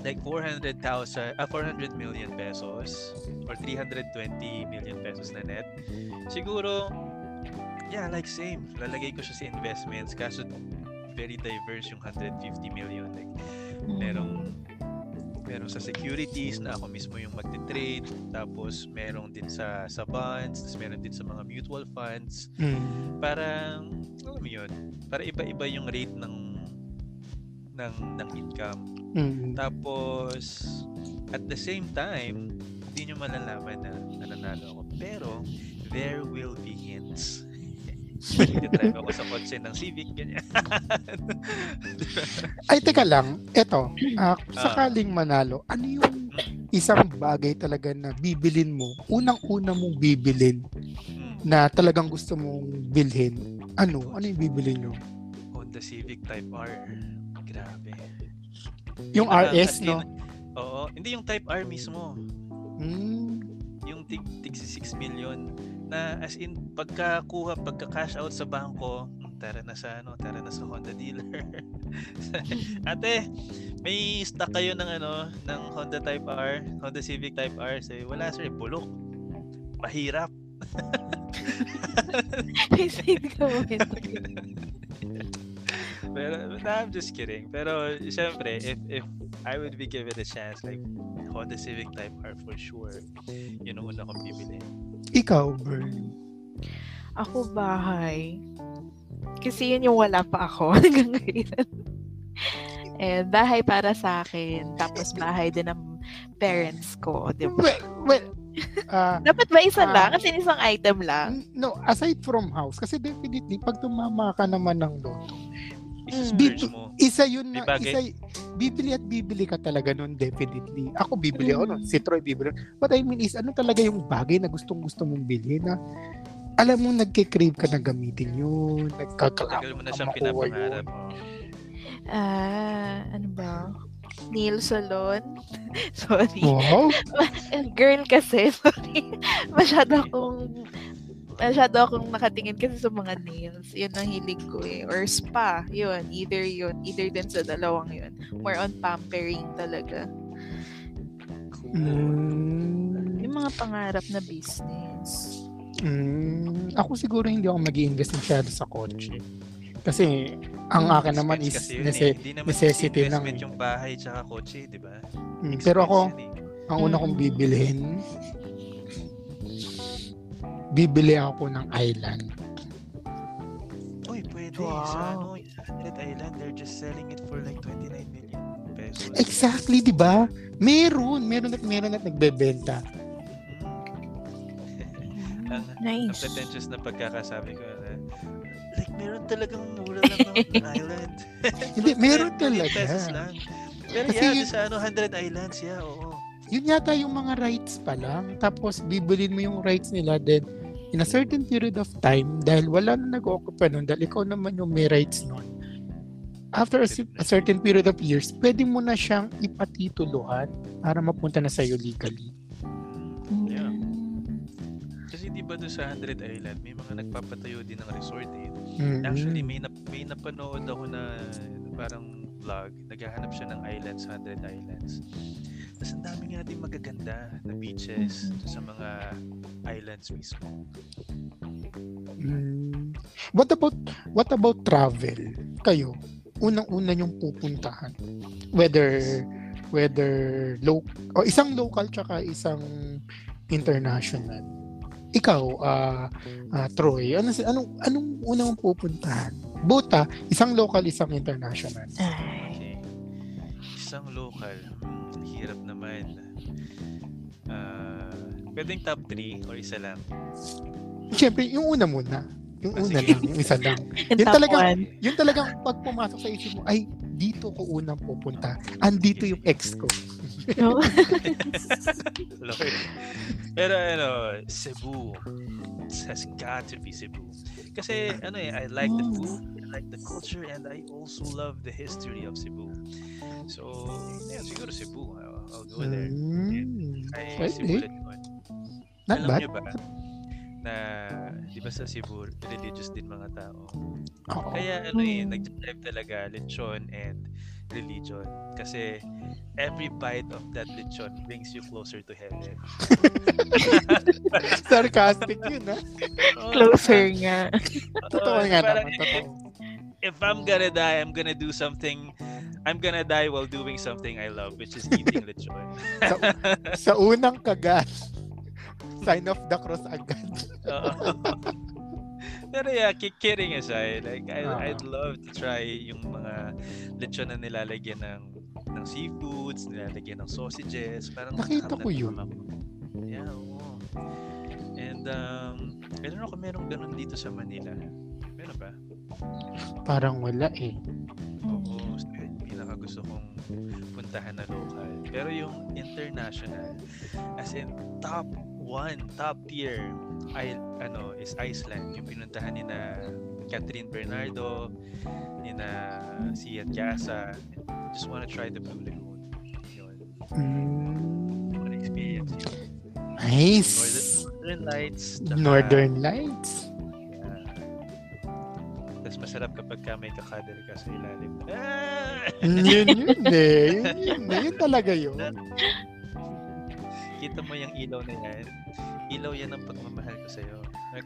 like 400,000 ah 400 million pesos or 320 million pesos na net, siguro yeah, like same. Lalagay ko siya sa investments kaso very diverse yung 150 million like merong meron sa securities na ako mismo yung magte-trade tapos meron din sa sa bonds tapos meron din sa mga mutual funds
Mm.
para alam mo yun para iba-iba yung rate ng ng ng income
Mm.
tapos at the same time hindi nyo malalaman na nananalo ako pero there will be hints Nagtitrive ako sa kotse ng Civic, ganyan. <laughs>
Ay, teka lang. Eto, ah, sakaling manalo, ano yung isang bagay talaga na bibilin mo, unang-una mong bibilin
Hmm.
na talagang gusto mong bilhin? Ano? Ano yung bibilin nyo?
Honda Civic Type R. Grabe.
Yung RS, no?
Oo. Hindi yung Type R mismo.
Mm.
Yung tig, tig si 6 million na as in pagkakuha, pagka-cash out sa bangko, "Hmm, tara na sa ano, tara na sa Honda dealer. <laughs> Ate, may stock kayo ng ano, ng Honda Type R, Honda Civic Type R. Sabi, wala sir, bulok. Mahirap. <laughs> <laughs> Pero, no, I'm just kidding. Pero, syempre, if, if I would be given a chance, like, Honda Civic Type R for sure, yun ang una kong bibili.
Ikaw, Bern.
Ako bahay. Kasi yun yung wala pa ako <laughs> hanggang ngayon. And bahay para sa akin. Tapos bahay din ng parents ko. Di ba?
Well, well, <laughs> ah,
Dapat ba isa
Ah.
lang? Kasi isang item lang.
no, aside from house, kasi definitely, pag tumama ka naman ng loto,
Isi-splurge mo.
isa yun na,
bagay.
isa, bibili at bibili ka talaga nun, definitely. Ako bibili ako nun, si Troy bibili. What I mean is, ano talaga yung bagay na gustong gusto mong bilhin na alam mo, nagke-crave ka na gamitin yun, nagkakalaman
Tagal mo na siyang pinapangarap.
Ah, ano ba? Nail salon? <laughs> Sorry.
Wow! <laughs>
Girl kasi, sorry. Masyado akong masyado akong nakatingin kasi sa mga nails. Yun ang hilig ko eh. Or spa. Yun. Either yun. Either din sa dalawang yun. More on pampering talaga.
Mm,
Yung mga pangarap na business.
mm, ako siguro hindi ako mag invest masyado sa kotse. Kasi, ang
Hmm,
akin naman is
yun
nece-
eh. Naman
necessity lang eh.
yung bahay tsaka kotse, di ba?
mm, pero ako,
eh.
ang una kong
Mm.
bibilhin, bibili ako ng island.
Uy, pwede.
Wow.
Sa ano, Red Island, they're just selling it for like 29 million pesos.
Exactly, di ba? Meron, meron at meron at nagbebenta.
Mm. ang, ang
Nice.
pretentious na pagkakasabi ko na, like, meron talagang mura lang ng <laughs> island.
Hindi, <laughs> meron
29 million
talaga.
pesos lang. Pero
Kasi
yeah,
yun-
sa ano, 100 islands, yeah, oo.
Yun yata yung mga rights pa lang. Tapos bibilin mo yung rights nila then in a certain period of time dahil wala na nag-occupy nun dahil ikaw naman yung may rights nun. After a, a certain period of years, pwede mo na siyang ipatituluhan para mapunta na sa'yo legally.
Yeah. Kasi di ba doon sa 100 Island, may mga nagpapatayo din ng resort eh.
Mm.
Actually, may, nap- may napanood ako na parang vlog. Naghahanap siya ng islands, 100 islands. Tapos ang dami nga din magaganda na beaches doon sa mga islands mismo.
Mm. What about what about travel? Kayo, unang-una yung pupuntahan. Whether whether low o isang local tsaka isang international. Ikaw, ah ah, Troy, ano si- anong anong unang pupuntahan? Buta, isang local, isang international.
Ay.
Okay. Isang local. Hirap naman. Ah, pwedeng top 3 or isa lang.
Siyempre, yung una muna. Yung
Ah,
una
sige.
lang, yung isa lang. <laughs>
And
Yun
top
talaga-
one.
Yung talagang pag pumasok sa isip mo, ay, dito ko unang pupunta. Andito yung ex ko.
No? <laughs> <laughs>
Lord. Pero ano, Cebu. It has got to be Cebu. Kasi ano eh, I like the food, I like the culture, and I also love the history of Cebu. So, yeah, siguro Cebu. I'll, go there.
Mm,
Ay,
pwede. Not
Alam
bad.
niyo ba na di ba sa Cebu, religious din mga tao.
Oo.
Kaya ano eh, nag-drive talaga lechon and religion. Kasi every bite of that lechon brings you closer to heaven.
Sarcastic yun, <laughs> ha?
Closer <laughs> nga.
Totoo
Oo,
nga naman, totoo. <laughs>
If I'm gonna die, I'm gonna do something I'm gonna die while doing something I love, which is eating lechon.
Sa unang kagat, sign of the cross agad.
Pero yeah, ki- kidding aside, like I,
Ah.
I'd love to try yung mga lechon na nilalagyan ng ng seafoods, nilalagyan ng sausages, parang
Nakita ko yun.
ako. Yeah, oo. And um, I don't know kung meron ganun dito sa Manila. Meron ba?
Parang wala eh.
Oo, pinaka gusto kong puntahan na local. Pero yung international, as in top one, top tier, ay, ano, is Iceland. Yung pinuntahan ni na Catherine Bernardo, ni na Sian Casa. Just wanna try the Blue Lagoon. Yun.
Mm,
Wanna experience yun.
nice.
Northern Lights.
Northern Lights.
Tapos masarap kapag ka may kakadal ka sa ilalim. Ah!
Yun <laughs> yun eh. Yun yun eh. Yun talaga yun. <laughs>
Kita mo yung ilaw na yan. Ilaw yan ang pagmamahal ko sa'yo.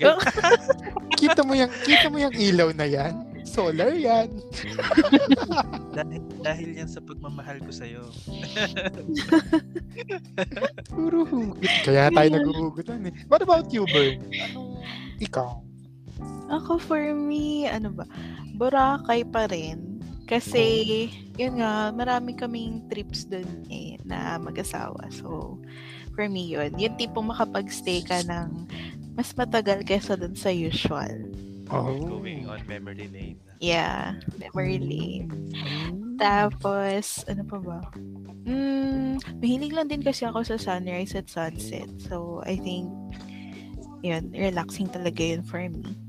Oh. <laughs>
Kita mo yung kita mo yung ilaw na yan. Solar yan.
dahil, dahil yan sa pagmamahal ko sa'yo.
Puro hugot. Kaya tayo naghuhugutan eh. What about you, Bern? Anong ikaw?
Ako for me, ano ba, Boracay pa rin. Kasi, yun nga, marami kaming trips dun eh, na mag-asawa. So, for me yun. Yung tipong makapag-stay ka ng mas matagal kesa dun sa usual.
Oh.
Going on memory lane.
Yeah, memory lane. Tapos, ano pa ba? Mm, mahilig lang din kasi ako sa sunrise at sunset. So, I think, yun, relaxing talaga yun for me.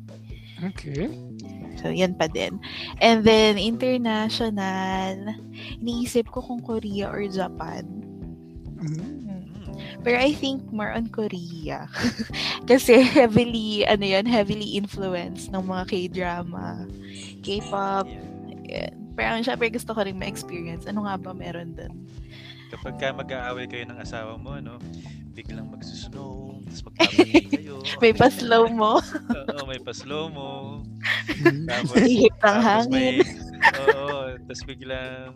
Okay.
So, yan pa din. And then, international, iniisip ko kung Korea or Japan.
Mm.
Hmm.
Pero I think more on Korea. <laughs> Kasi heavily, ano yan, heavily influenced ng mga K-drama, K-pop. Yan. Pero syempre gusto ko rin ma-experience. Ano nga ba meron dun?
Kapag ka mag-aaway kayo ng asawa mo, ano, biglang magsusnow, tapos magkabalik kayo. <laughs>
May pa-slow mo.
Oo, may pa-slow mo. <laughs> Tapos,
Hihip ng
tapos may,
hangin. <laughs>
oo, tapos biglang,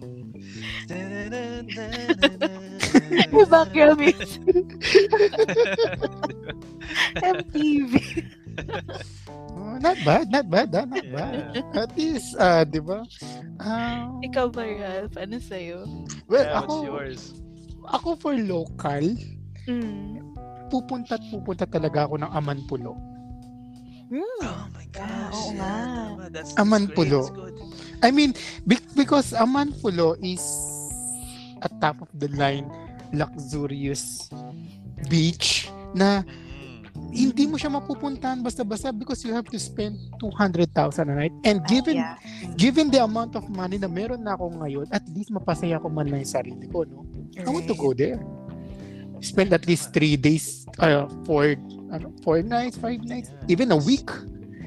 May background music. MTV.
Oh, not bad, not bad, ah, not
Yeah.
bad. At least, ah, di ba? Ah,
Ikaw ba, Ralph? Ano sa'yo?
well,
Yeah,
ako,
what's yours?
ako for local,
Mm.
Pupunta at pupunta talaga ako ng Amanpulo.
Mm.
Oh my gosh.
oo
yeah,
nga.
tama. That's,
Aman
that's great.
pulo.
That's good.
I mean, be- because Amanpulo is a top of the line luxurious beach na
Mm.
hindi mo siya mapupuntahan basta-basta because you have to spend 200,000 a night. And given
Ah, yeah.
given the amount of money na meron na ako ngayon, at least mapasaya ko man lang yung sarili ko, no? I want to go there. Spend at least three days, uh, four, ano, four nights, five nights,
Yeah.
even a week.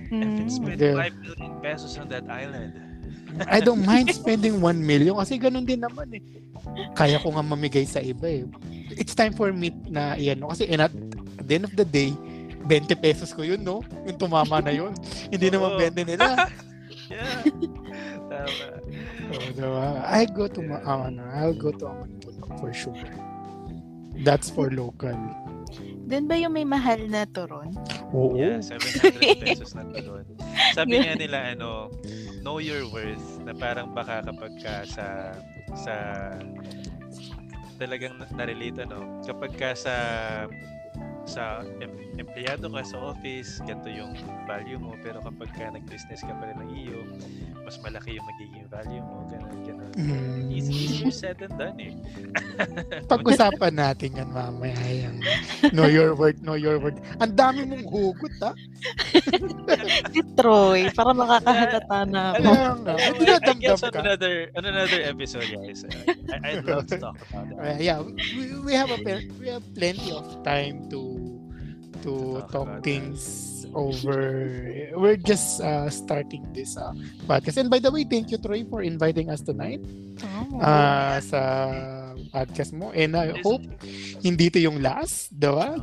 And
Mm.
spend
There.
5 million pesos on that island.
I don't <laughs> mind spending 1 million kasi ganun din naman eh. Kaya ko nga mamigay sa iba eh. It's time for me na yan. no? Kasi at, the end of the day, 20 pesos ko yun, no? Yung tumama na yun. <laughs> Hindi naman
Oo.
20 nila. <laughs>
Yeah. Tama.
So, diba? I go to, ma- ah, ano, I'll go to Amanpulo for sure. That's for local.
Doon ba yung may mahal na turon?
Oo.
Yeah, 700 pesos na to doon. Sabi nga nila, ano, know your worth, na parang baka kapag ka sa, sa, talagang na- na-relate, ano, kapag ka sa sa em- empleyado ka sa office, ganito yung value mo. Pero kapag ka nag-business ka pa rin ng iyo, mas malaki yung magiging value mo. Ganun, ganun.
Mm.
Easy, easier said than done eh. <laughs>
Pag-usapan natin yan mamaya. Yung know your word, know your word. Ang dami mong hugot, ha?
Si Troy, para makakahalata na ako.
Nga,
I, guess on another, on another episode, guys. Uh, I, I'd love to talk about it.
Uh, yeah, we, we have a we have plenty of time to to
talk
things over. We're just uh, starting this uh, podcast. And by the way, thank you Troy for inviting us tonight
Oh.
uh, sa podcast mo. And I hope hindi to yung last, diba?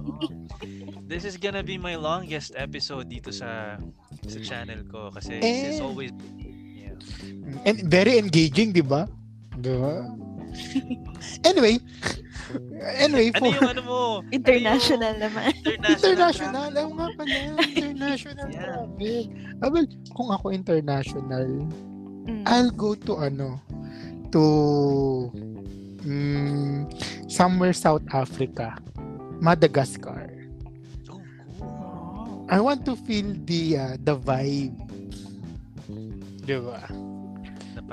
<laughs>
This is gonna be my longest episode dito sa sa channel ko kasi
Eh.
it's always yeah.
And very engaging, di ba? Diba? <laughs> Anyway, anyway,
Ano
for
yung ano mo?
International naman.
International.
international, ako nga pala, international
Yeah.
travel. Ah, well, kung ako international,
Mm.
I'll go to ano, to mm, somewhere South Africa, Madagascar.
Oh.
I want to feel the uh, the vibe. Diba?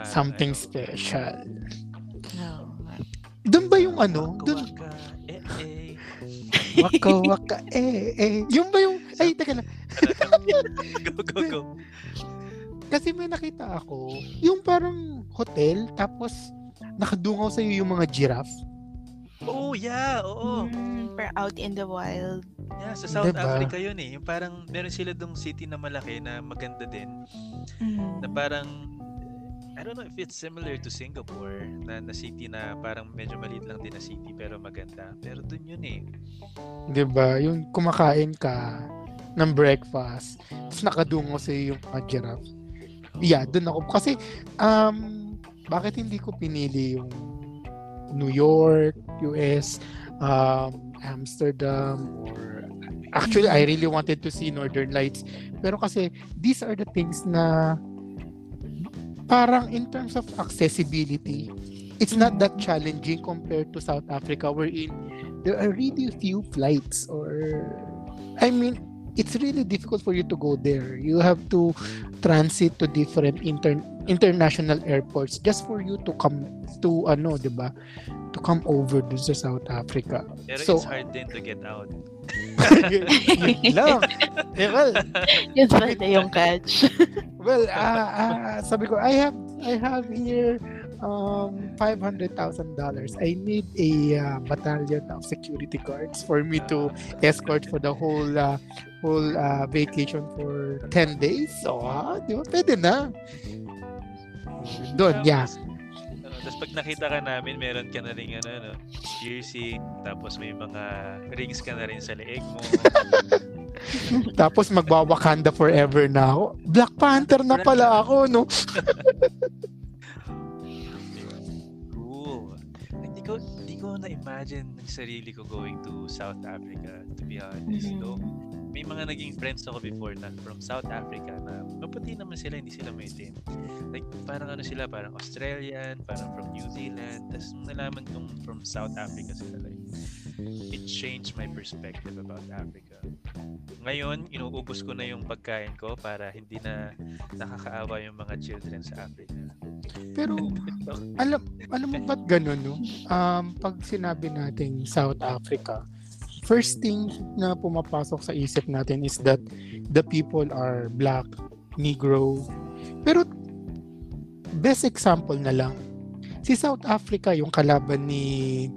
Something
ano,
special. Doon ba yung ano? Doon,
waka, eh, eh. <laughs>
waka waka eh eh. Yung ba yung, ay, teka lang. <laughs>
go, go, go.
Kasi may nakita ako, yung parang hotel, tapos nakadungaw sa yung mga giraffe.
Oh, yeah, oo.
Mm, per out in the wild.
Yeah, sa South
Diba?
Africa yun eh. Yung parang meron sila dong city na malaki na maganda din.
Mm.
Na parang I don't know if it's similar to Singapore na, na city na parang medyo maliit lang din na city pero maganda. Pero dun yun eh.
ba? Yung kumakain ka ng breakfast, tapos nakadungaw sa yung mga giraffe. Yeah, doon ako. Kasi, um, bakit hindi ko pinili yung New York, US, um, Amsterdam, or actually, I really wanted to see Northern Lights. Pero kasi, these are the things na parang in terms of accessibility, it's not that challenging compared to South Africa wherein there are really few flights or I mean it's really difficult for you to go there. You have to transit to different inter- international airports just for you to come to ano, 'di ba? To come over to South Africa.
Pero
So-
it's hard din to get out. <laughs>
Yun lang. Eh, well,
Yun pala yung catch. <laughs>
well, ah, ah, sabi ko, I have I have here um $500,000. I need a uh, battalion of security guards for me to escort for the whole uh, whole uh, vacation for 10 days. So, ah, di ba? Pwede na. Doon, yeah.
Tapos, tapos pag nakita ka namin, meron ka na rin ano, ano, piercing, tapos may mga rings ka na rin sa leeg mo. <laughs>
Tapos magwa-Wakanda forever na ako. Black Panther na pala ako, no? <laughs>
cool. Hindi ko, hindi ko na-imagine ng sarili ko going to South Africa, to be honest.
Mhm.
Though, may mga naging friends ako before na from South Africa na maputi naman sila, hindi sila maitim. Like, parang ano sila, parang Australian, parang from New Zealand. Tapos nalaman kong from South Africa sila, like, it changed my perspective about Africa. Ngayon, inuubos ko na yung pagkain ko para hindi na nakakaawa yung mga children sa Africa.
Pero, alam, alam mo ba't ganun, no? Um, pag sinabi nating South Africa, first thing na pumapasok sa isip natin is that the people are black, negro. Pero, best example na lang, si South Africa yung kalaban ni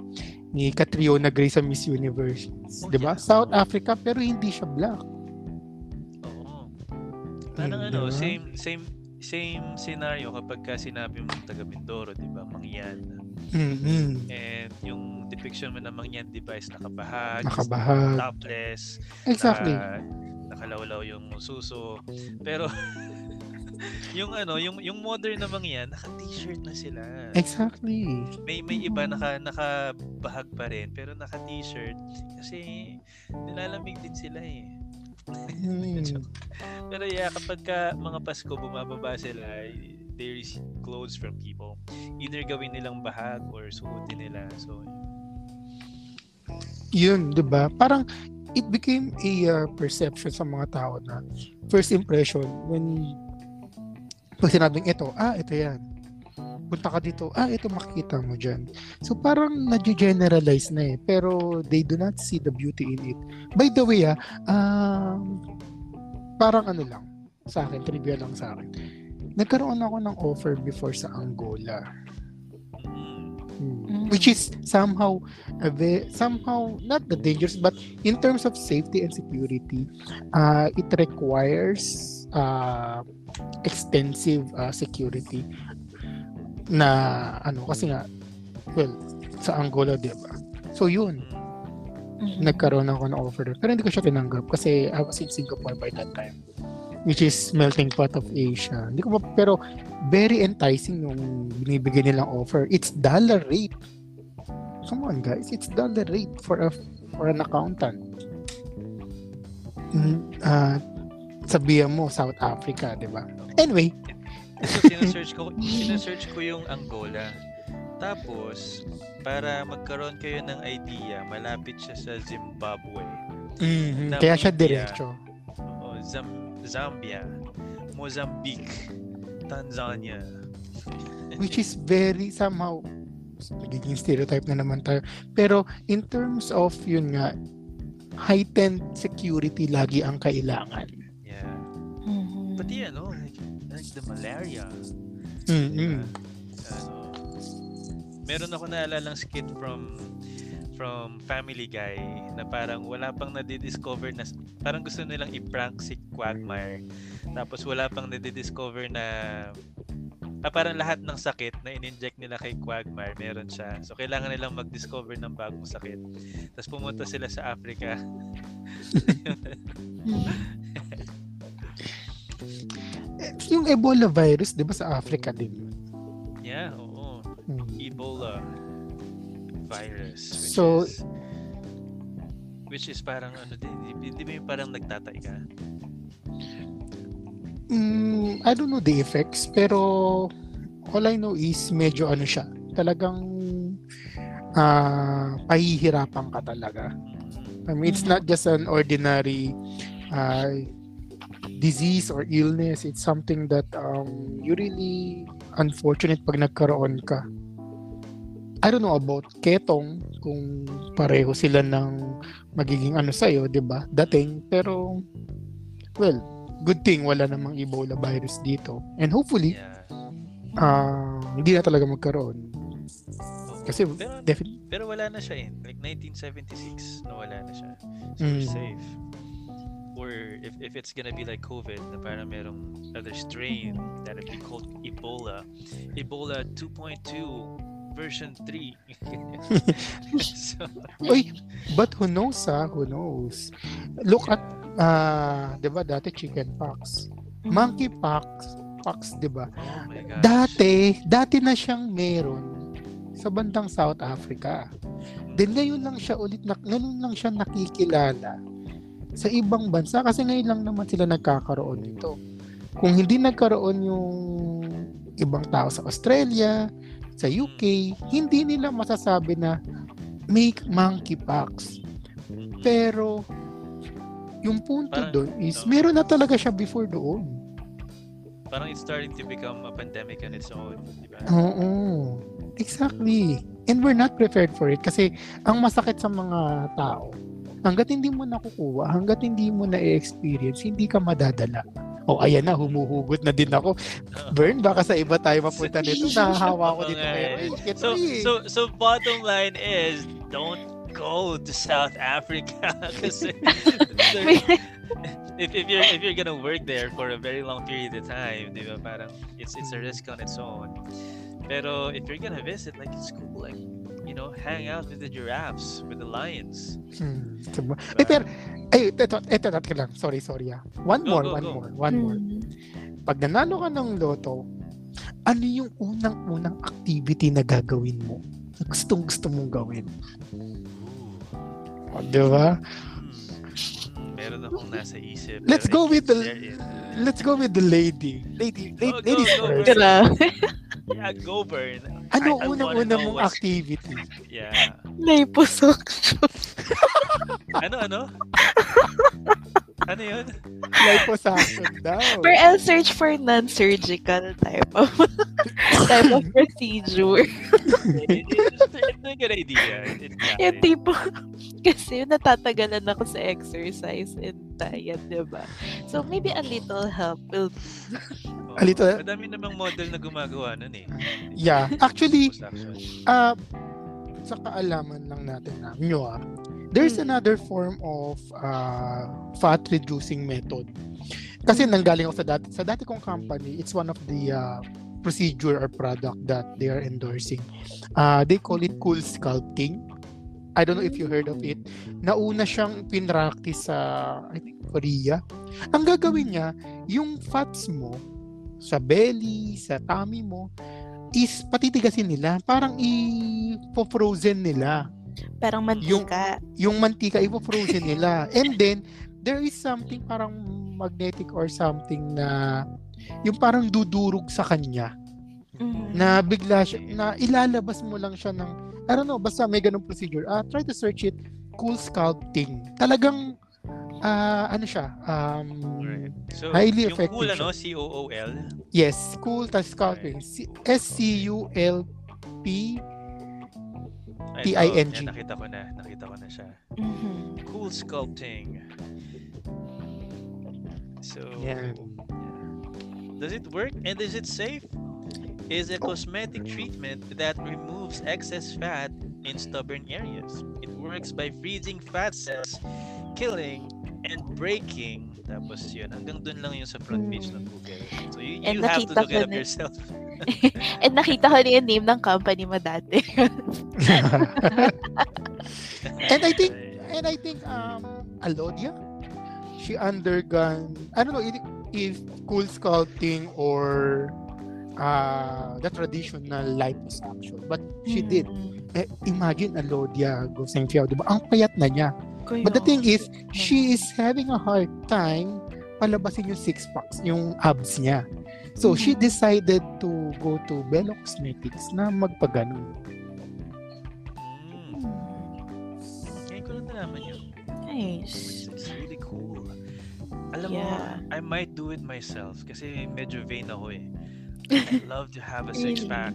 ni Catriona Gray sa Miss Universe.
Oh,
'Di ba?
yeah.
South Africa pero hindi siya black.
Oo. Parang
Hmm,
ano, same same same scenario kapag ka sinabi mong taga Mindoro, 'di ba? Mangyan.
mm
And yung depiction mo ng Mangyan, 'di ba, is nakabahag,
Nakabahag.
topless,
Exactly.
naka, nakalawlaw yung suso. Pero <laughs> yung ano, yung yung modern na Mangyan, naka-t-shirt na sila.
Exactly.
May may iba naka nakabahag pa rin, pero naka-t-shirt kasi nilalamig din sila eh. <laughs>
Mm.
Pero yeah, kapag ka mga Pasko bumababa sila, they receive clothes from people. Either gawin nilang bahag or suotin nila. So,
Yun, 'di ba? Parang it became a uh, perception sa mga tao na first impression when pag sinabing ito, ah, ito yan. Punta ka dito, ah, ito makikita mo dyan. So parang na-generalize na eh. Pero they do not see the beauty in it. By the way, ah, um, parang ano lang, sa akin, trivia lang sa akin. Nagkaroon ako ng offer before sa Angola. Which is somehow a ve- somehow not the dangerous but in terms of safety and security uh, it requires uh, extensive uh, security na ano kasi nga well sa Angola di ba? So yun.
Mhm.
nagkaroon ako ng offer. Pero hindi ko siya tinanggap kasi I was in Singapore by that time which is melting pot of Asia. Hindi ko ma- pero very enticing yung binibigay nilang offer. It's dollar rate come on guys it's dollar rate for a for an accountant mm, uh, sabihan mo South Africa di ba anyway
So, sinesearch ko, sinesearch ko yung Angola. Tapos, para magkaroon kayo ng idea, malapit siya sa Zimbabwe.
mhm, kaya siya
Namibia.
diretso
O, Zam- Zambia. Mozambique. Tanzania.
which is very somehow nagiging stereotype na naman tayo. Pero in terms of yun nga, heightened security lagi ang kailangan.
Yeah.
Mhm.
Pati ano, like, like the malaria.
Mm-mm.
Ano, meron ako naalalang skit from from Family Guy na parang wala pang nadidiscover na parang gusto nilang i-prank si Quagmire tapos wala pang nadidiscover na ah, parang lahat ng sakit na in-inject nila kay Quagmire meron siya. So kailangan nilang mag-discover ng bagong sakit. Tapos pumunta sila sa Africa. <laughs>
Yung Ebola virus, di ba sa Africa din yun?
yeah oo.
Mm.
Ebola virus which
So-
is which is parang ano din di, di ba yung parang nagtatay ka
Mm, I don't know the effects, pero all I know is medyo ano siya, talagang ah pahihirapan ka talaga. I mean, it's not just an ordinary uh, disease or illness. It's something that um, you really unfortunate pag nagkaroon ka. I don't know about ketong kung pareho sila ng magiging ano sa'yo, di ba? Dating. Pero, well, good thing wala namang Ebola virus dito. And hopefully,
Yeah.
uh, hindi na talaga magkaroon.
Oo.
Kasi
pero,
definitely,
pero wala na siya eh. Like 1976, nawala na siya. So
Mm.
we're safe. Or if, if it's gonna be like COVID, na parang merong other strain that would be called Ebola. Ebola 2.2 version 3. <laughs> <laughs> so,
Uy, but who knows ah, who knows? Look at, uh, di ba dati chicken pox? Monkeypox, pox, di ba?
oh.
Dati, dati na siyang meron sa bandang South Africa. Then ngayon lang siya ulit, na, ngayon lang siya nakikilala sa ibang bansa kasi ngayon lang naman sila nagkakaroon nito. Kung hindi nagkaroon yung ibang tao sa Australia, sa UK, hindi nila masasabi na may monkeypox. Pero yung punto
Parang-
doon is
oo.
meron na talaga siya before doon.
Parang it's starting to become a pandemic on its own. Di ba?
Oo. Exactly. And we're not prepared for it kasi ang masakit sa mga tao, hanggat hindi mo nakukuha, hanggat hindi mo na-experience, hindi ka madadala. O ayan na, humuhugot na din ako. <laughs> Burn, baka sa iba tayo mapunta nito. Nahahawa ko dito.
nga
ngayon.
So, so, so bottom line is, don't go to South Africa <laughs> kasi <laughs> if, if you're if you're gonna work there for a very long period of time, di ba, parang it's it's a risk on its own. Pero if you're gonna visit, like it's cool, like you know, hang out with the giraffes, with the lions.
Hmm. Diba? Eh, pero, ay, ito, ito, ito, ito lang. Sorry, sorry ah. One
Go,
more,
go,
one
go.
more, one more.
Mm.
Pag nanalo ka ng loto, ano yung unang-unang activity na gagawin mo? Na Gustong gusto mong gawin. O, di ba?
Hmm. Meron akong nasa isip.
Let's go with the-
it.
Let's go with the lady. Lady,
Go,
lady,
go,
ladies
go,
first.
go. Yeah, go burn.
Ano unang-una mong
what's-
activity?
Yeah.
Liposuction.
Ano, ano? Ano yun?
Liposuction daw.
Or I'll search for non-surgical type of <laughs> type of procedure.
It- It's it's a good idea. It's
Yung
valid.
tipo, kasi natatagalan ako sa exercise and diet, di ba? So, maybe a little help will
Oo.
A little-
Madami namang model na gumagawa nun eh.
Yeah. Actually,
Liposuction.
uh, sa kaalaman lang natin na nyo ah, there's
Mm.
another form of uh, fat reducing method. Kasi nanggaling ako sa dati, sa dati kong company, it's one of the uh, procedure or product that they are endorsing. Uh, they call it cool sculpting. I don't know if you heard of it. Nauna siyang pinractice sa, I think, Korea. Ang gagawin niya, yung fats mo sa belly, sa tummy mo, is patitigasin nila. Parang i-frozen nila.
parang mantika.
Yung mantika, i-frozen nila. And then, there is something parang magnetic or something na yung parang dudurog sa kanya
Mhm.
na bigla siya, na ilalabas mo lang siya ng I don't know, basta may ganung procedure. Ah, try to search it. Cool sculpting. Talagang ah ano siya? Um,
Alright. So,
highly
yung
effective
cool,
siya.
ano? C-O-O-L.
Yes, cool tas sculpting. C- S-C-U-L-P
Ay,
T-I-N-G.
yan, nakita ko na. Nakita ko na siya.
Mhm.
Cool sculpting. So,
Yan.
does it work and is it safe? Is a cosmetic treatment that removes excess fat in stubborn areas. It works by freezing fat cells, killing and breaking. Tapos yun, hanggang dun lang yung sa front page ng Google. So you,
And
you have to look it up
na-
yourself. <laughs>
And nakita ko na yung name ng company mo dati. <laughs>
and I think and I think um Alodia she undergone I don't know if, if cool sculpting or uh the traditional liposuction but she did
Mhm.
eh, imagine Alodia Goseng Fiao diba ang payat na niya But the thing is she is having a hard time palabasin yung six packs yung abs niya so she
Mhm.
decided to go to Bello Cosmetics na magpaganon
Mm. Ngayon ko lang nalaman yun.
Nice.
It's really cool. Alam
Yeah.
mo, I might do it myself kasi medyo vain ako eh. <laughs> I love to have a six pack.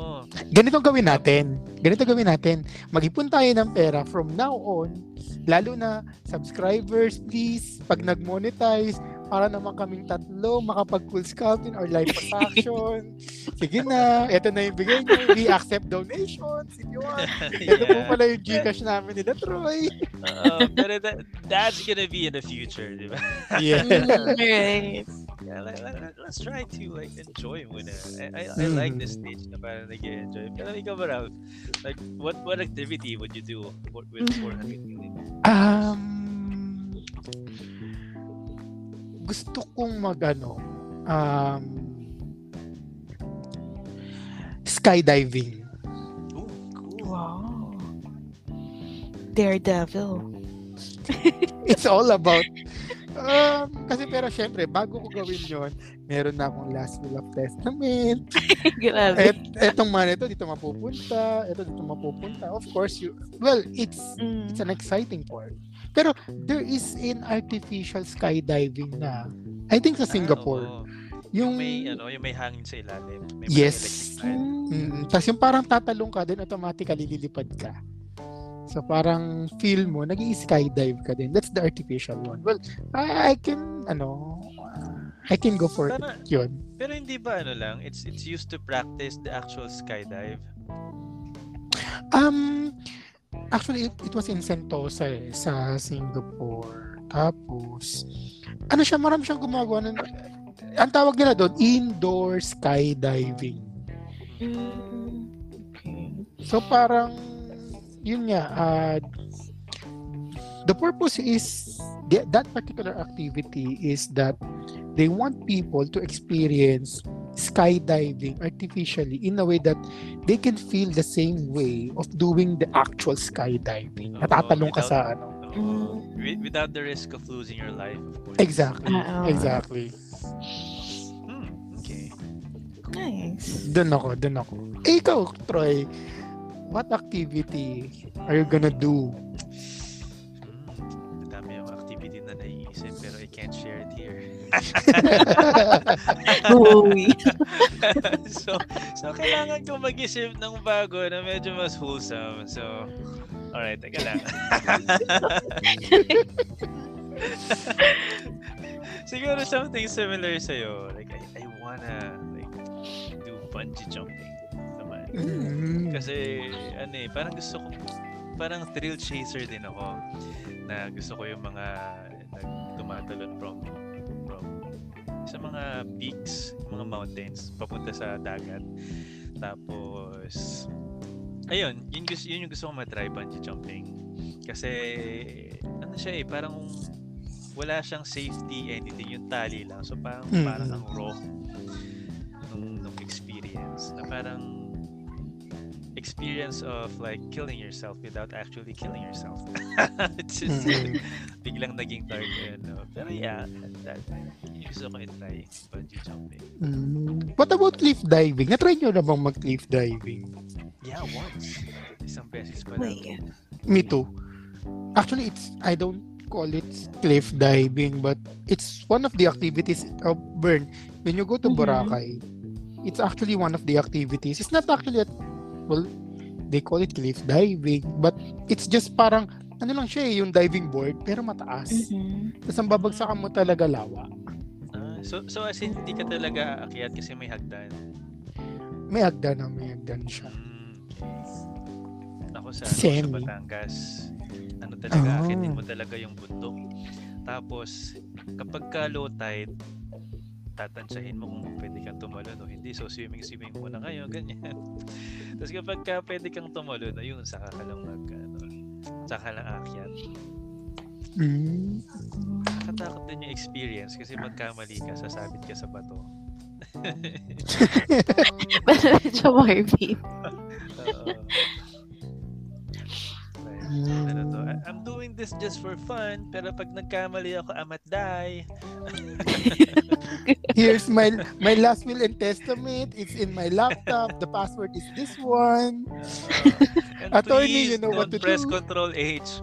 Oo.
ganito gawin natin. Ganito gawin natin. Mag-ipon tayo ng pera from now on. Lalo na subscribers, please, pag nag-monetize, para naman kaming tatlo makapag-cool scouting or liposuction. <laughs> Sige na, eto na yung bigay nyo. We accept donations if you want. Ito po
yeah.
pala yung Gcash namin nila, Troy.
Oo, pero that, that's gonna be in the future, di ba?
Yeah.
Mm, right.
Yeah, let, let, let's try to like enjoy muna. I, I, I like this stage na parang nag-enjoy. Pero ikaw ba Ralph? Like, what what activity would you do for- with
Mhm.
400 million?
Um, gusto kong magano um, skydiving.
Ooh, cool.
Wow. Daredevil.
It's all about um, kasi pero syempre bago ko gawin yon meron na akong last will of testament <laughs>
Grabe.
et etong man ito dito mapupunta ito dito mapupunta of course you well it's
Mm.
it's an exciting part pero there is an artificial skydiving na I think sa Singapore
Ah,
yung
Yung may, ano, yung may hangin sa ilalim. May
Yes. Mm, Tapos yung parang tatalong ka din, automatically lilipad ka. So parang feel mo, nag skydive ka din. That's the artificial one. Well, I, I can, ano, uh, I can go for
Sana-
it yun.
Pero hindi ba ano lang, it's it's used to practice the actual skydive.
Um, actually, it, it was in Sentosa eh, sa Singapore. Tapos, ano siya, marami siyang gumagawa ng, ang tawag nila doon, indoor skydiving.
Mm. Okay.
So parang yun nga uh, the purpose is the- that particular activity is that they want people to experience skydiving artificially in a way that they can feel the same way of doing the actual skydiving.
Oo,
Natatalong ka
without-
sa ano.
Wi- without the risk of losing your life, of course.
Exactly.
Ah.
Exactly.
Hmm, okay.
Nice.
Doon ako, doon ako. Eh, ikaw, Troy, what activity are you gonna do?
Hmm,
dami yung activity na naiisip pero I can't share it here. <laughs> <laughs> so, so kailangan ko mag-isip ng bago na medyo mas wholesome. So, alright, teka lang. <laughs> Siguro something similar sa'yo. Like, I, I wanna like, do bungee jumping. Kasi, ano eh, parang gusto ko, parang thrill chaser din ako. Na gusto ko yung mga nag tumatalon from, from sa mga peaks, mga mountains, papunta sa dagat. Tapos, ayun, yun, gusto, yun yung gusto ko matry, bungee jumping. Kasi, ano siya eh, parang wala siyang safety, anything, yung tali lang. So, parang,
Mm.
parang ang raw nung, nung experience. Na parang, experience of like killing yourself without actually killing yourself. <laughs> It's just
Mm. <laughs>
biglang naging dark yun. No? Pero yeah, that, gusto ko i-try bungee jumping.
Mm. What about cliff diving? Na-try nyo na bang mag-cliff diving?
Yeah, once. Isang beses pa lang.
Me too. Actually, it's I don't call it cliff diving, but it's one of the activities of burn. When you go to
Mhm.
Boracay, it's actually one of the activities. It's not actually at, well, they call it cliff diving, but it's just parang ano lang siya eh, yung diving board, pero mataas.
Mhm.
Tapos ang babagsakan mo talaga lawa.
Ah, so, so as in, hindi ka talaga aakyat kasi may hagdan.
May hagdan na, may hagdan siya.
Mm, okay. Ako sa, ano, sa
Semi.
Batangas, ano talaga,
Ah.
akitin mo talaga yung bundok. Tapos, kapag ka low tide, tatansyahin mo kung pwede kang tumalon o hindi. So, swimming-swimming muna kayo, <laughs> ganyan. Tapos kapag ka pwede kang tumalon, ayun, saka ka lang mag, ano, saka lang akyat.
Mm.
Nakakatakot din yung experience kasi magkamali ka, sasabit ka sa bato. <laughs>
Pero medyo morbid. <laughs>
Oo. Ano to, I- I'm doing this just for fun, pero pag nagkamali ako, might die. <laughs>
Here's my my last will and testament. It's in my laptop. The password is this one.
Uh, and
Attorney, you
please,
know what
don't
to
press
do.
Control H.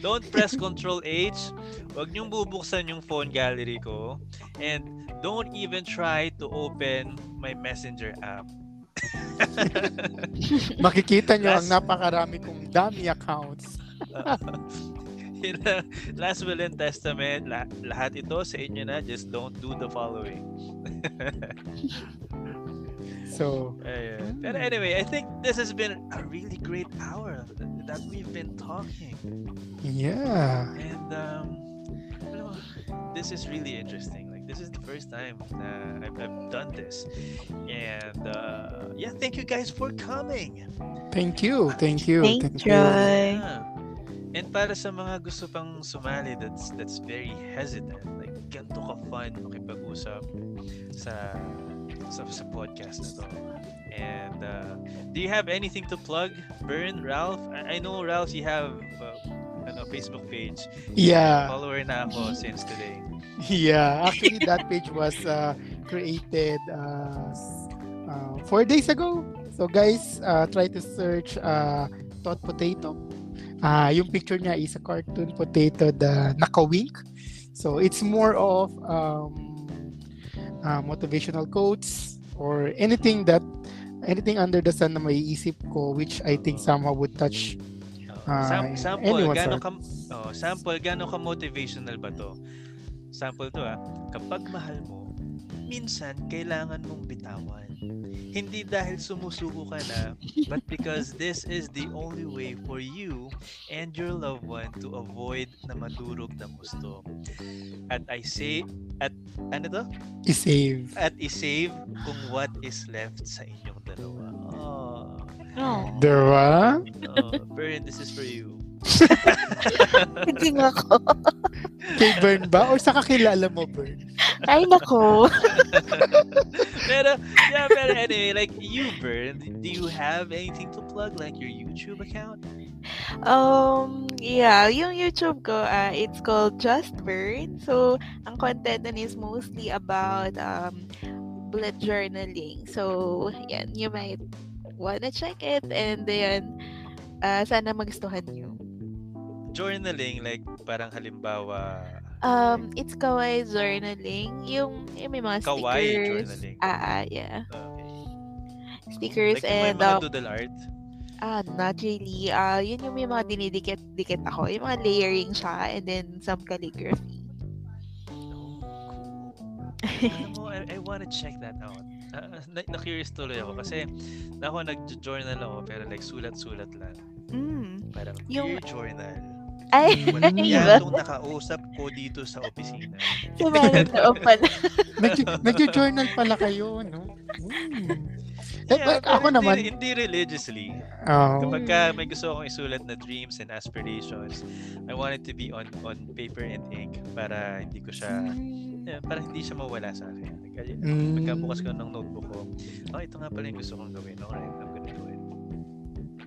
Don't press Control H. Huwag niyong bubuksan yung phone gallery ko. And don't even try to open my messenger app. <laughs>
Makikita nyo ang
Last-
napakarami kong dummy accounts. <laughs>
Lang. Last will and testament, la- lahat ito sa inyo na, just don't do the following. <laughs>
So,
Ayun. Pero
Mm.
anyway, I think this has been a really great hour that, we've been talking.
yeah.
And um, this is really interesting. Like this is the first time na I've, I've done this. And uh, yeah, thank you guys for coming.
Thank you. Thank you.
Thank you. Ay.
Yeah. And para sa mga gusto pang sumali that's that's very hesitant, like ganito ka fun makipag-usap sa sa, sa podcast na to. And uh, do you have anything to plug, Bern, Ralph? I, I know Ralph, you have uh, ano, Facebook page.
Yeah.
Follower na ako since today.
Yeah. Actually, that page was uh, created uh, uh, four days ago. So, guys, uh, try to search uh, Tot Potato. Ah, yung picture niya is a cartoon potato na naka-wink. So, it's more of um, uh, motivational quotes or anything that anything under the sun na maiisip ko which I think somehow would touch
Oh, sam-
Ah,
sample,
heart.
ka oh, sample, gaano ka motivational ba to? Sample to ah. Kapag mahal mo, minsan kailangan mong bitawan. Hindi dahil sumusuko ka na, but because this is the only way for you and your loved one to avoid na madurog na gusto. At I say, at ano to?
i-save.
At i-save kung what is left sa inyong dalawa. Oh,
Oh,
Diba?
oh Bern, this is for you. <laughs>
hindi nga ako.
Kay Bern ba? Or sa kakilala mo, Bern?
Ay, nako. <laughs>
pero, yeah, pero anyway, like you, Bern, do you have anything to plug, like your YouTube account?
Um, yeah, yung YouTube ko, uh, it's called Just Burn. So, ang content nun is mostly about um, bullet journaling. So, yan, you might wanna check it and then uh, sana magustuhan nyo.
Journaling, like parang halimbawa,
Um, it's kawaii journaling. Yung, yung may mga
Kawaii
stickers.
journaling.
Ah, ah, yeah.
Okay.
Stickers
Like yung may
and
mga
um,
doodle art.
Ah, not really. Ah, yun yung may mga dinidikit-dikit ako. Yung mga layering siya and then some calligraphy.
Alam mo, I, I wanna check that out. Uh, na, na-curious tuloy ako kasi na ako nag-journal ako pero like sulat-sulat lang.
Mm.
Parang
Yung-
journal.
Ay,
Wala yan
iba.
itong nakausap ko dito sa opisina.
Sa loob <laughs> pala.
Nag- Nag-journal pala kayo, no? Mm. Eh,
Yeah,
ako
hindi,
naman,
Hindi religiously.
oh,
Kapag ka may gusto akong isulat na dreams and aspirations, I want it to be on on paper and ink para hindi ko siya yeah, para hindi siya mawala sa akin. Kaya
Mm.
pagkabukas ko ng notebook ko, oh, ito nga pala yung gusto kong gawin. Alright,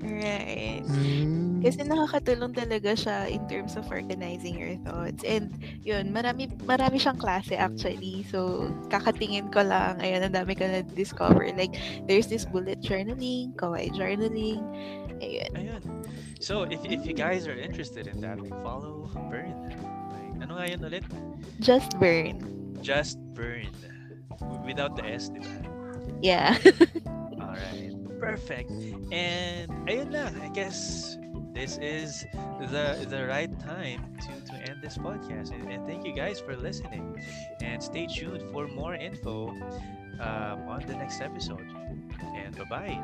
Right.
Mm.
Kasi nakakatulong talaga siya in terms of organizing your thoughts. And yun, marami, marami siyang klase actually. So, kakatingin ko lang, ayun, ang dami ko na-discover. Like, there's this bullet journaling, kawaii journaling, ayun.
Ayun. So, if, if you guys are interested in that, like, follow Burn. Like, ano nga yun ulit?
Just burn.
Just Burn. Without the S, di ba?
Yeah. <laughs>
Alright. Perfect. And ayun lang. I guess this is the the right time to, to end this podcast. And, and thank you guys for listening. And stay tuned for more info um, on the next episode. And bye-bye.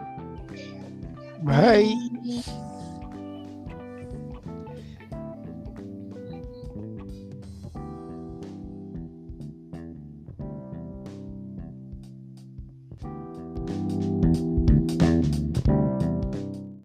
Bye.
Bye.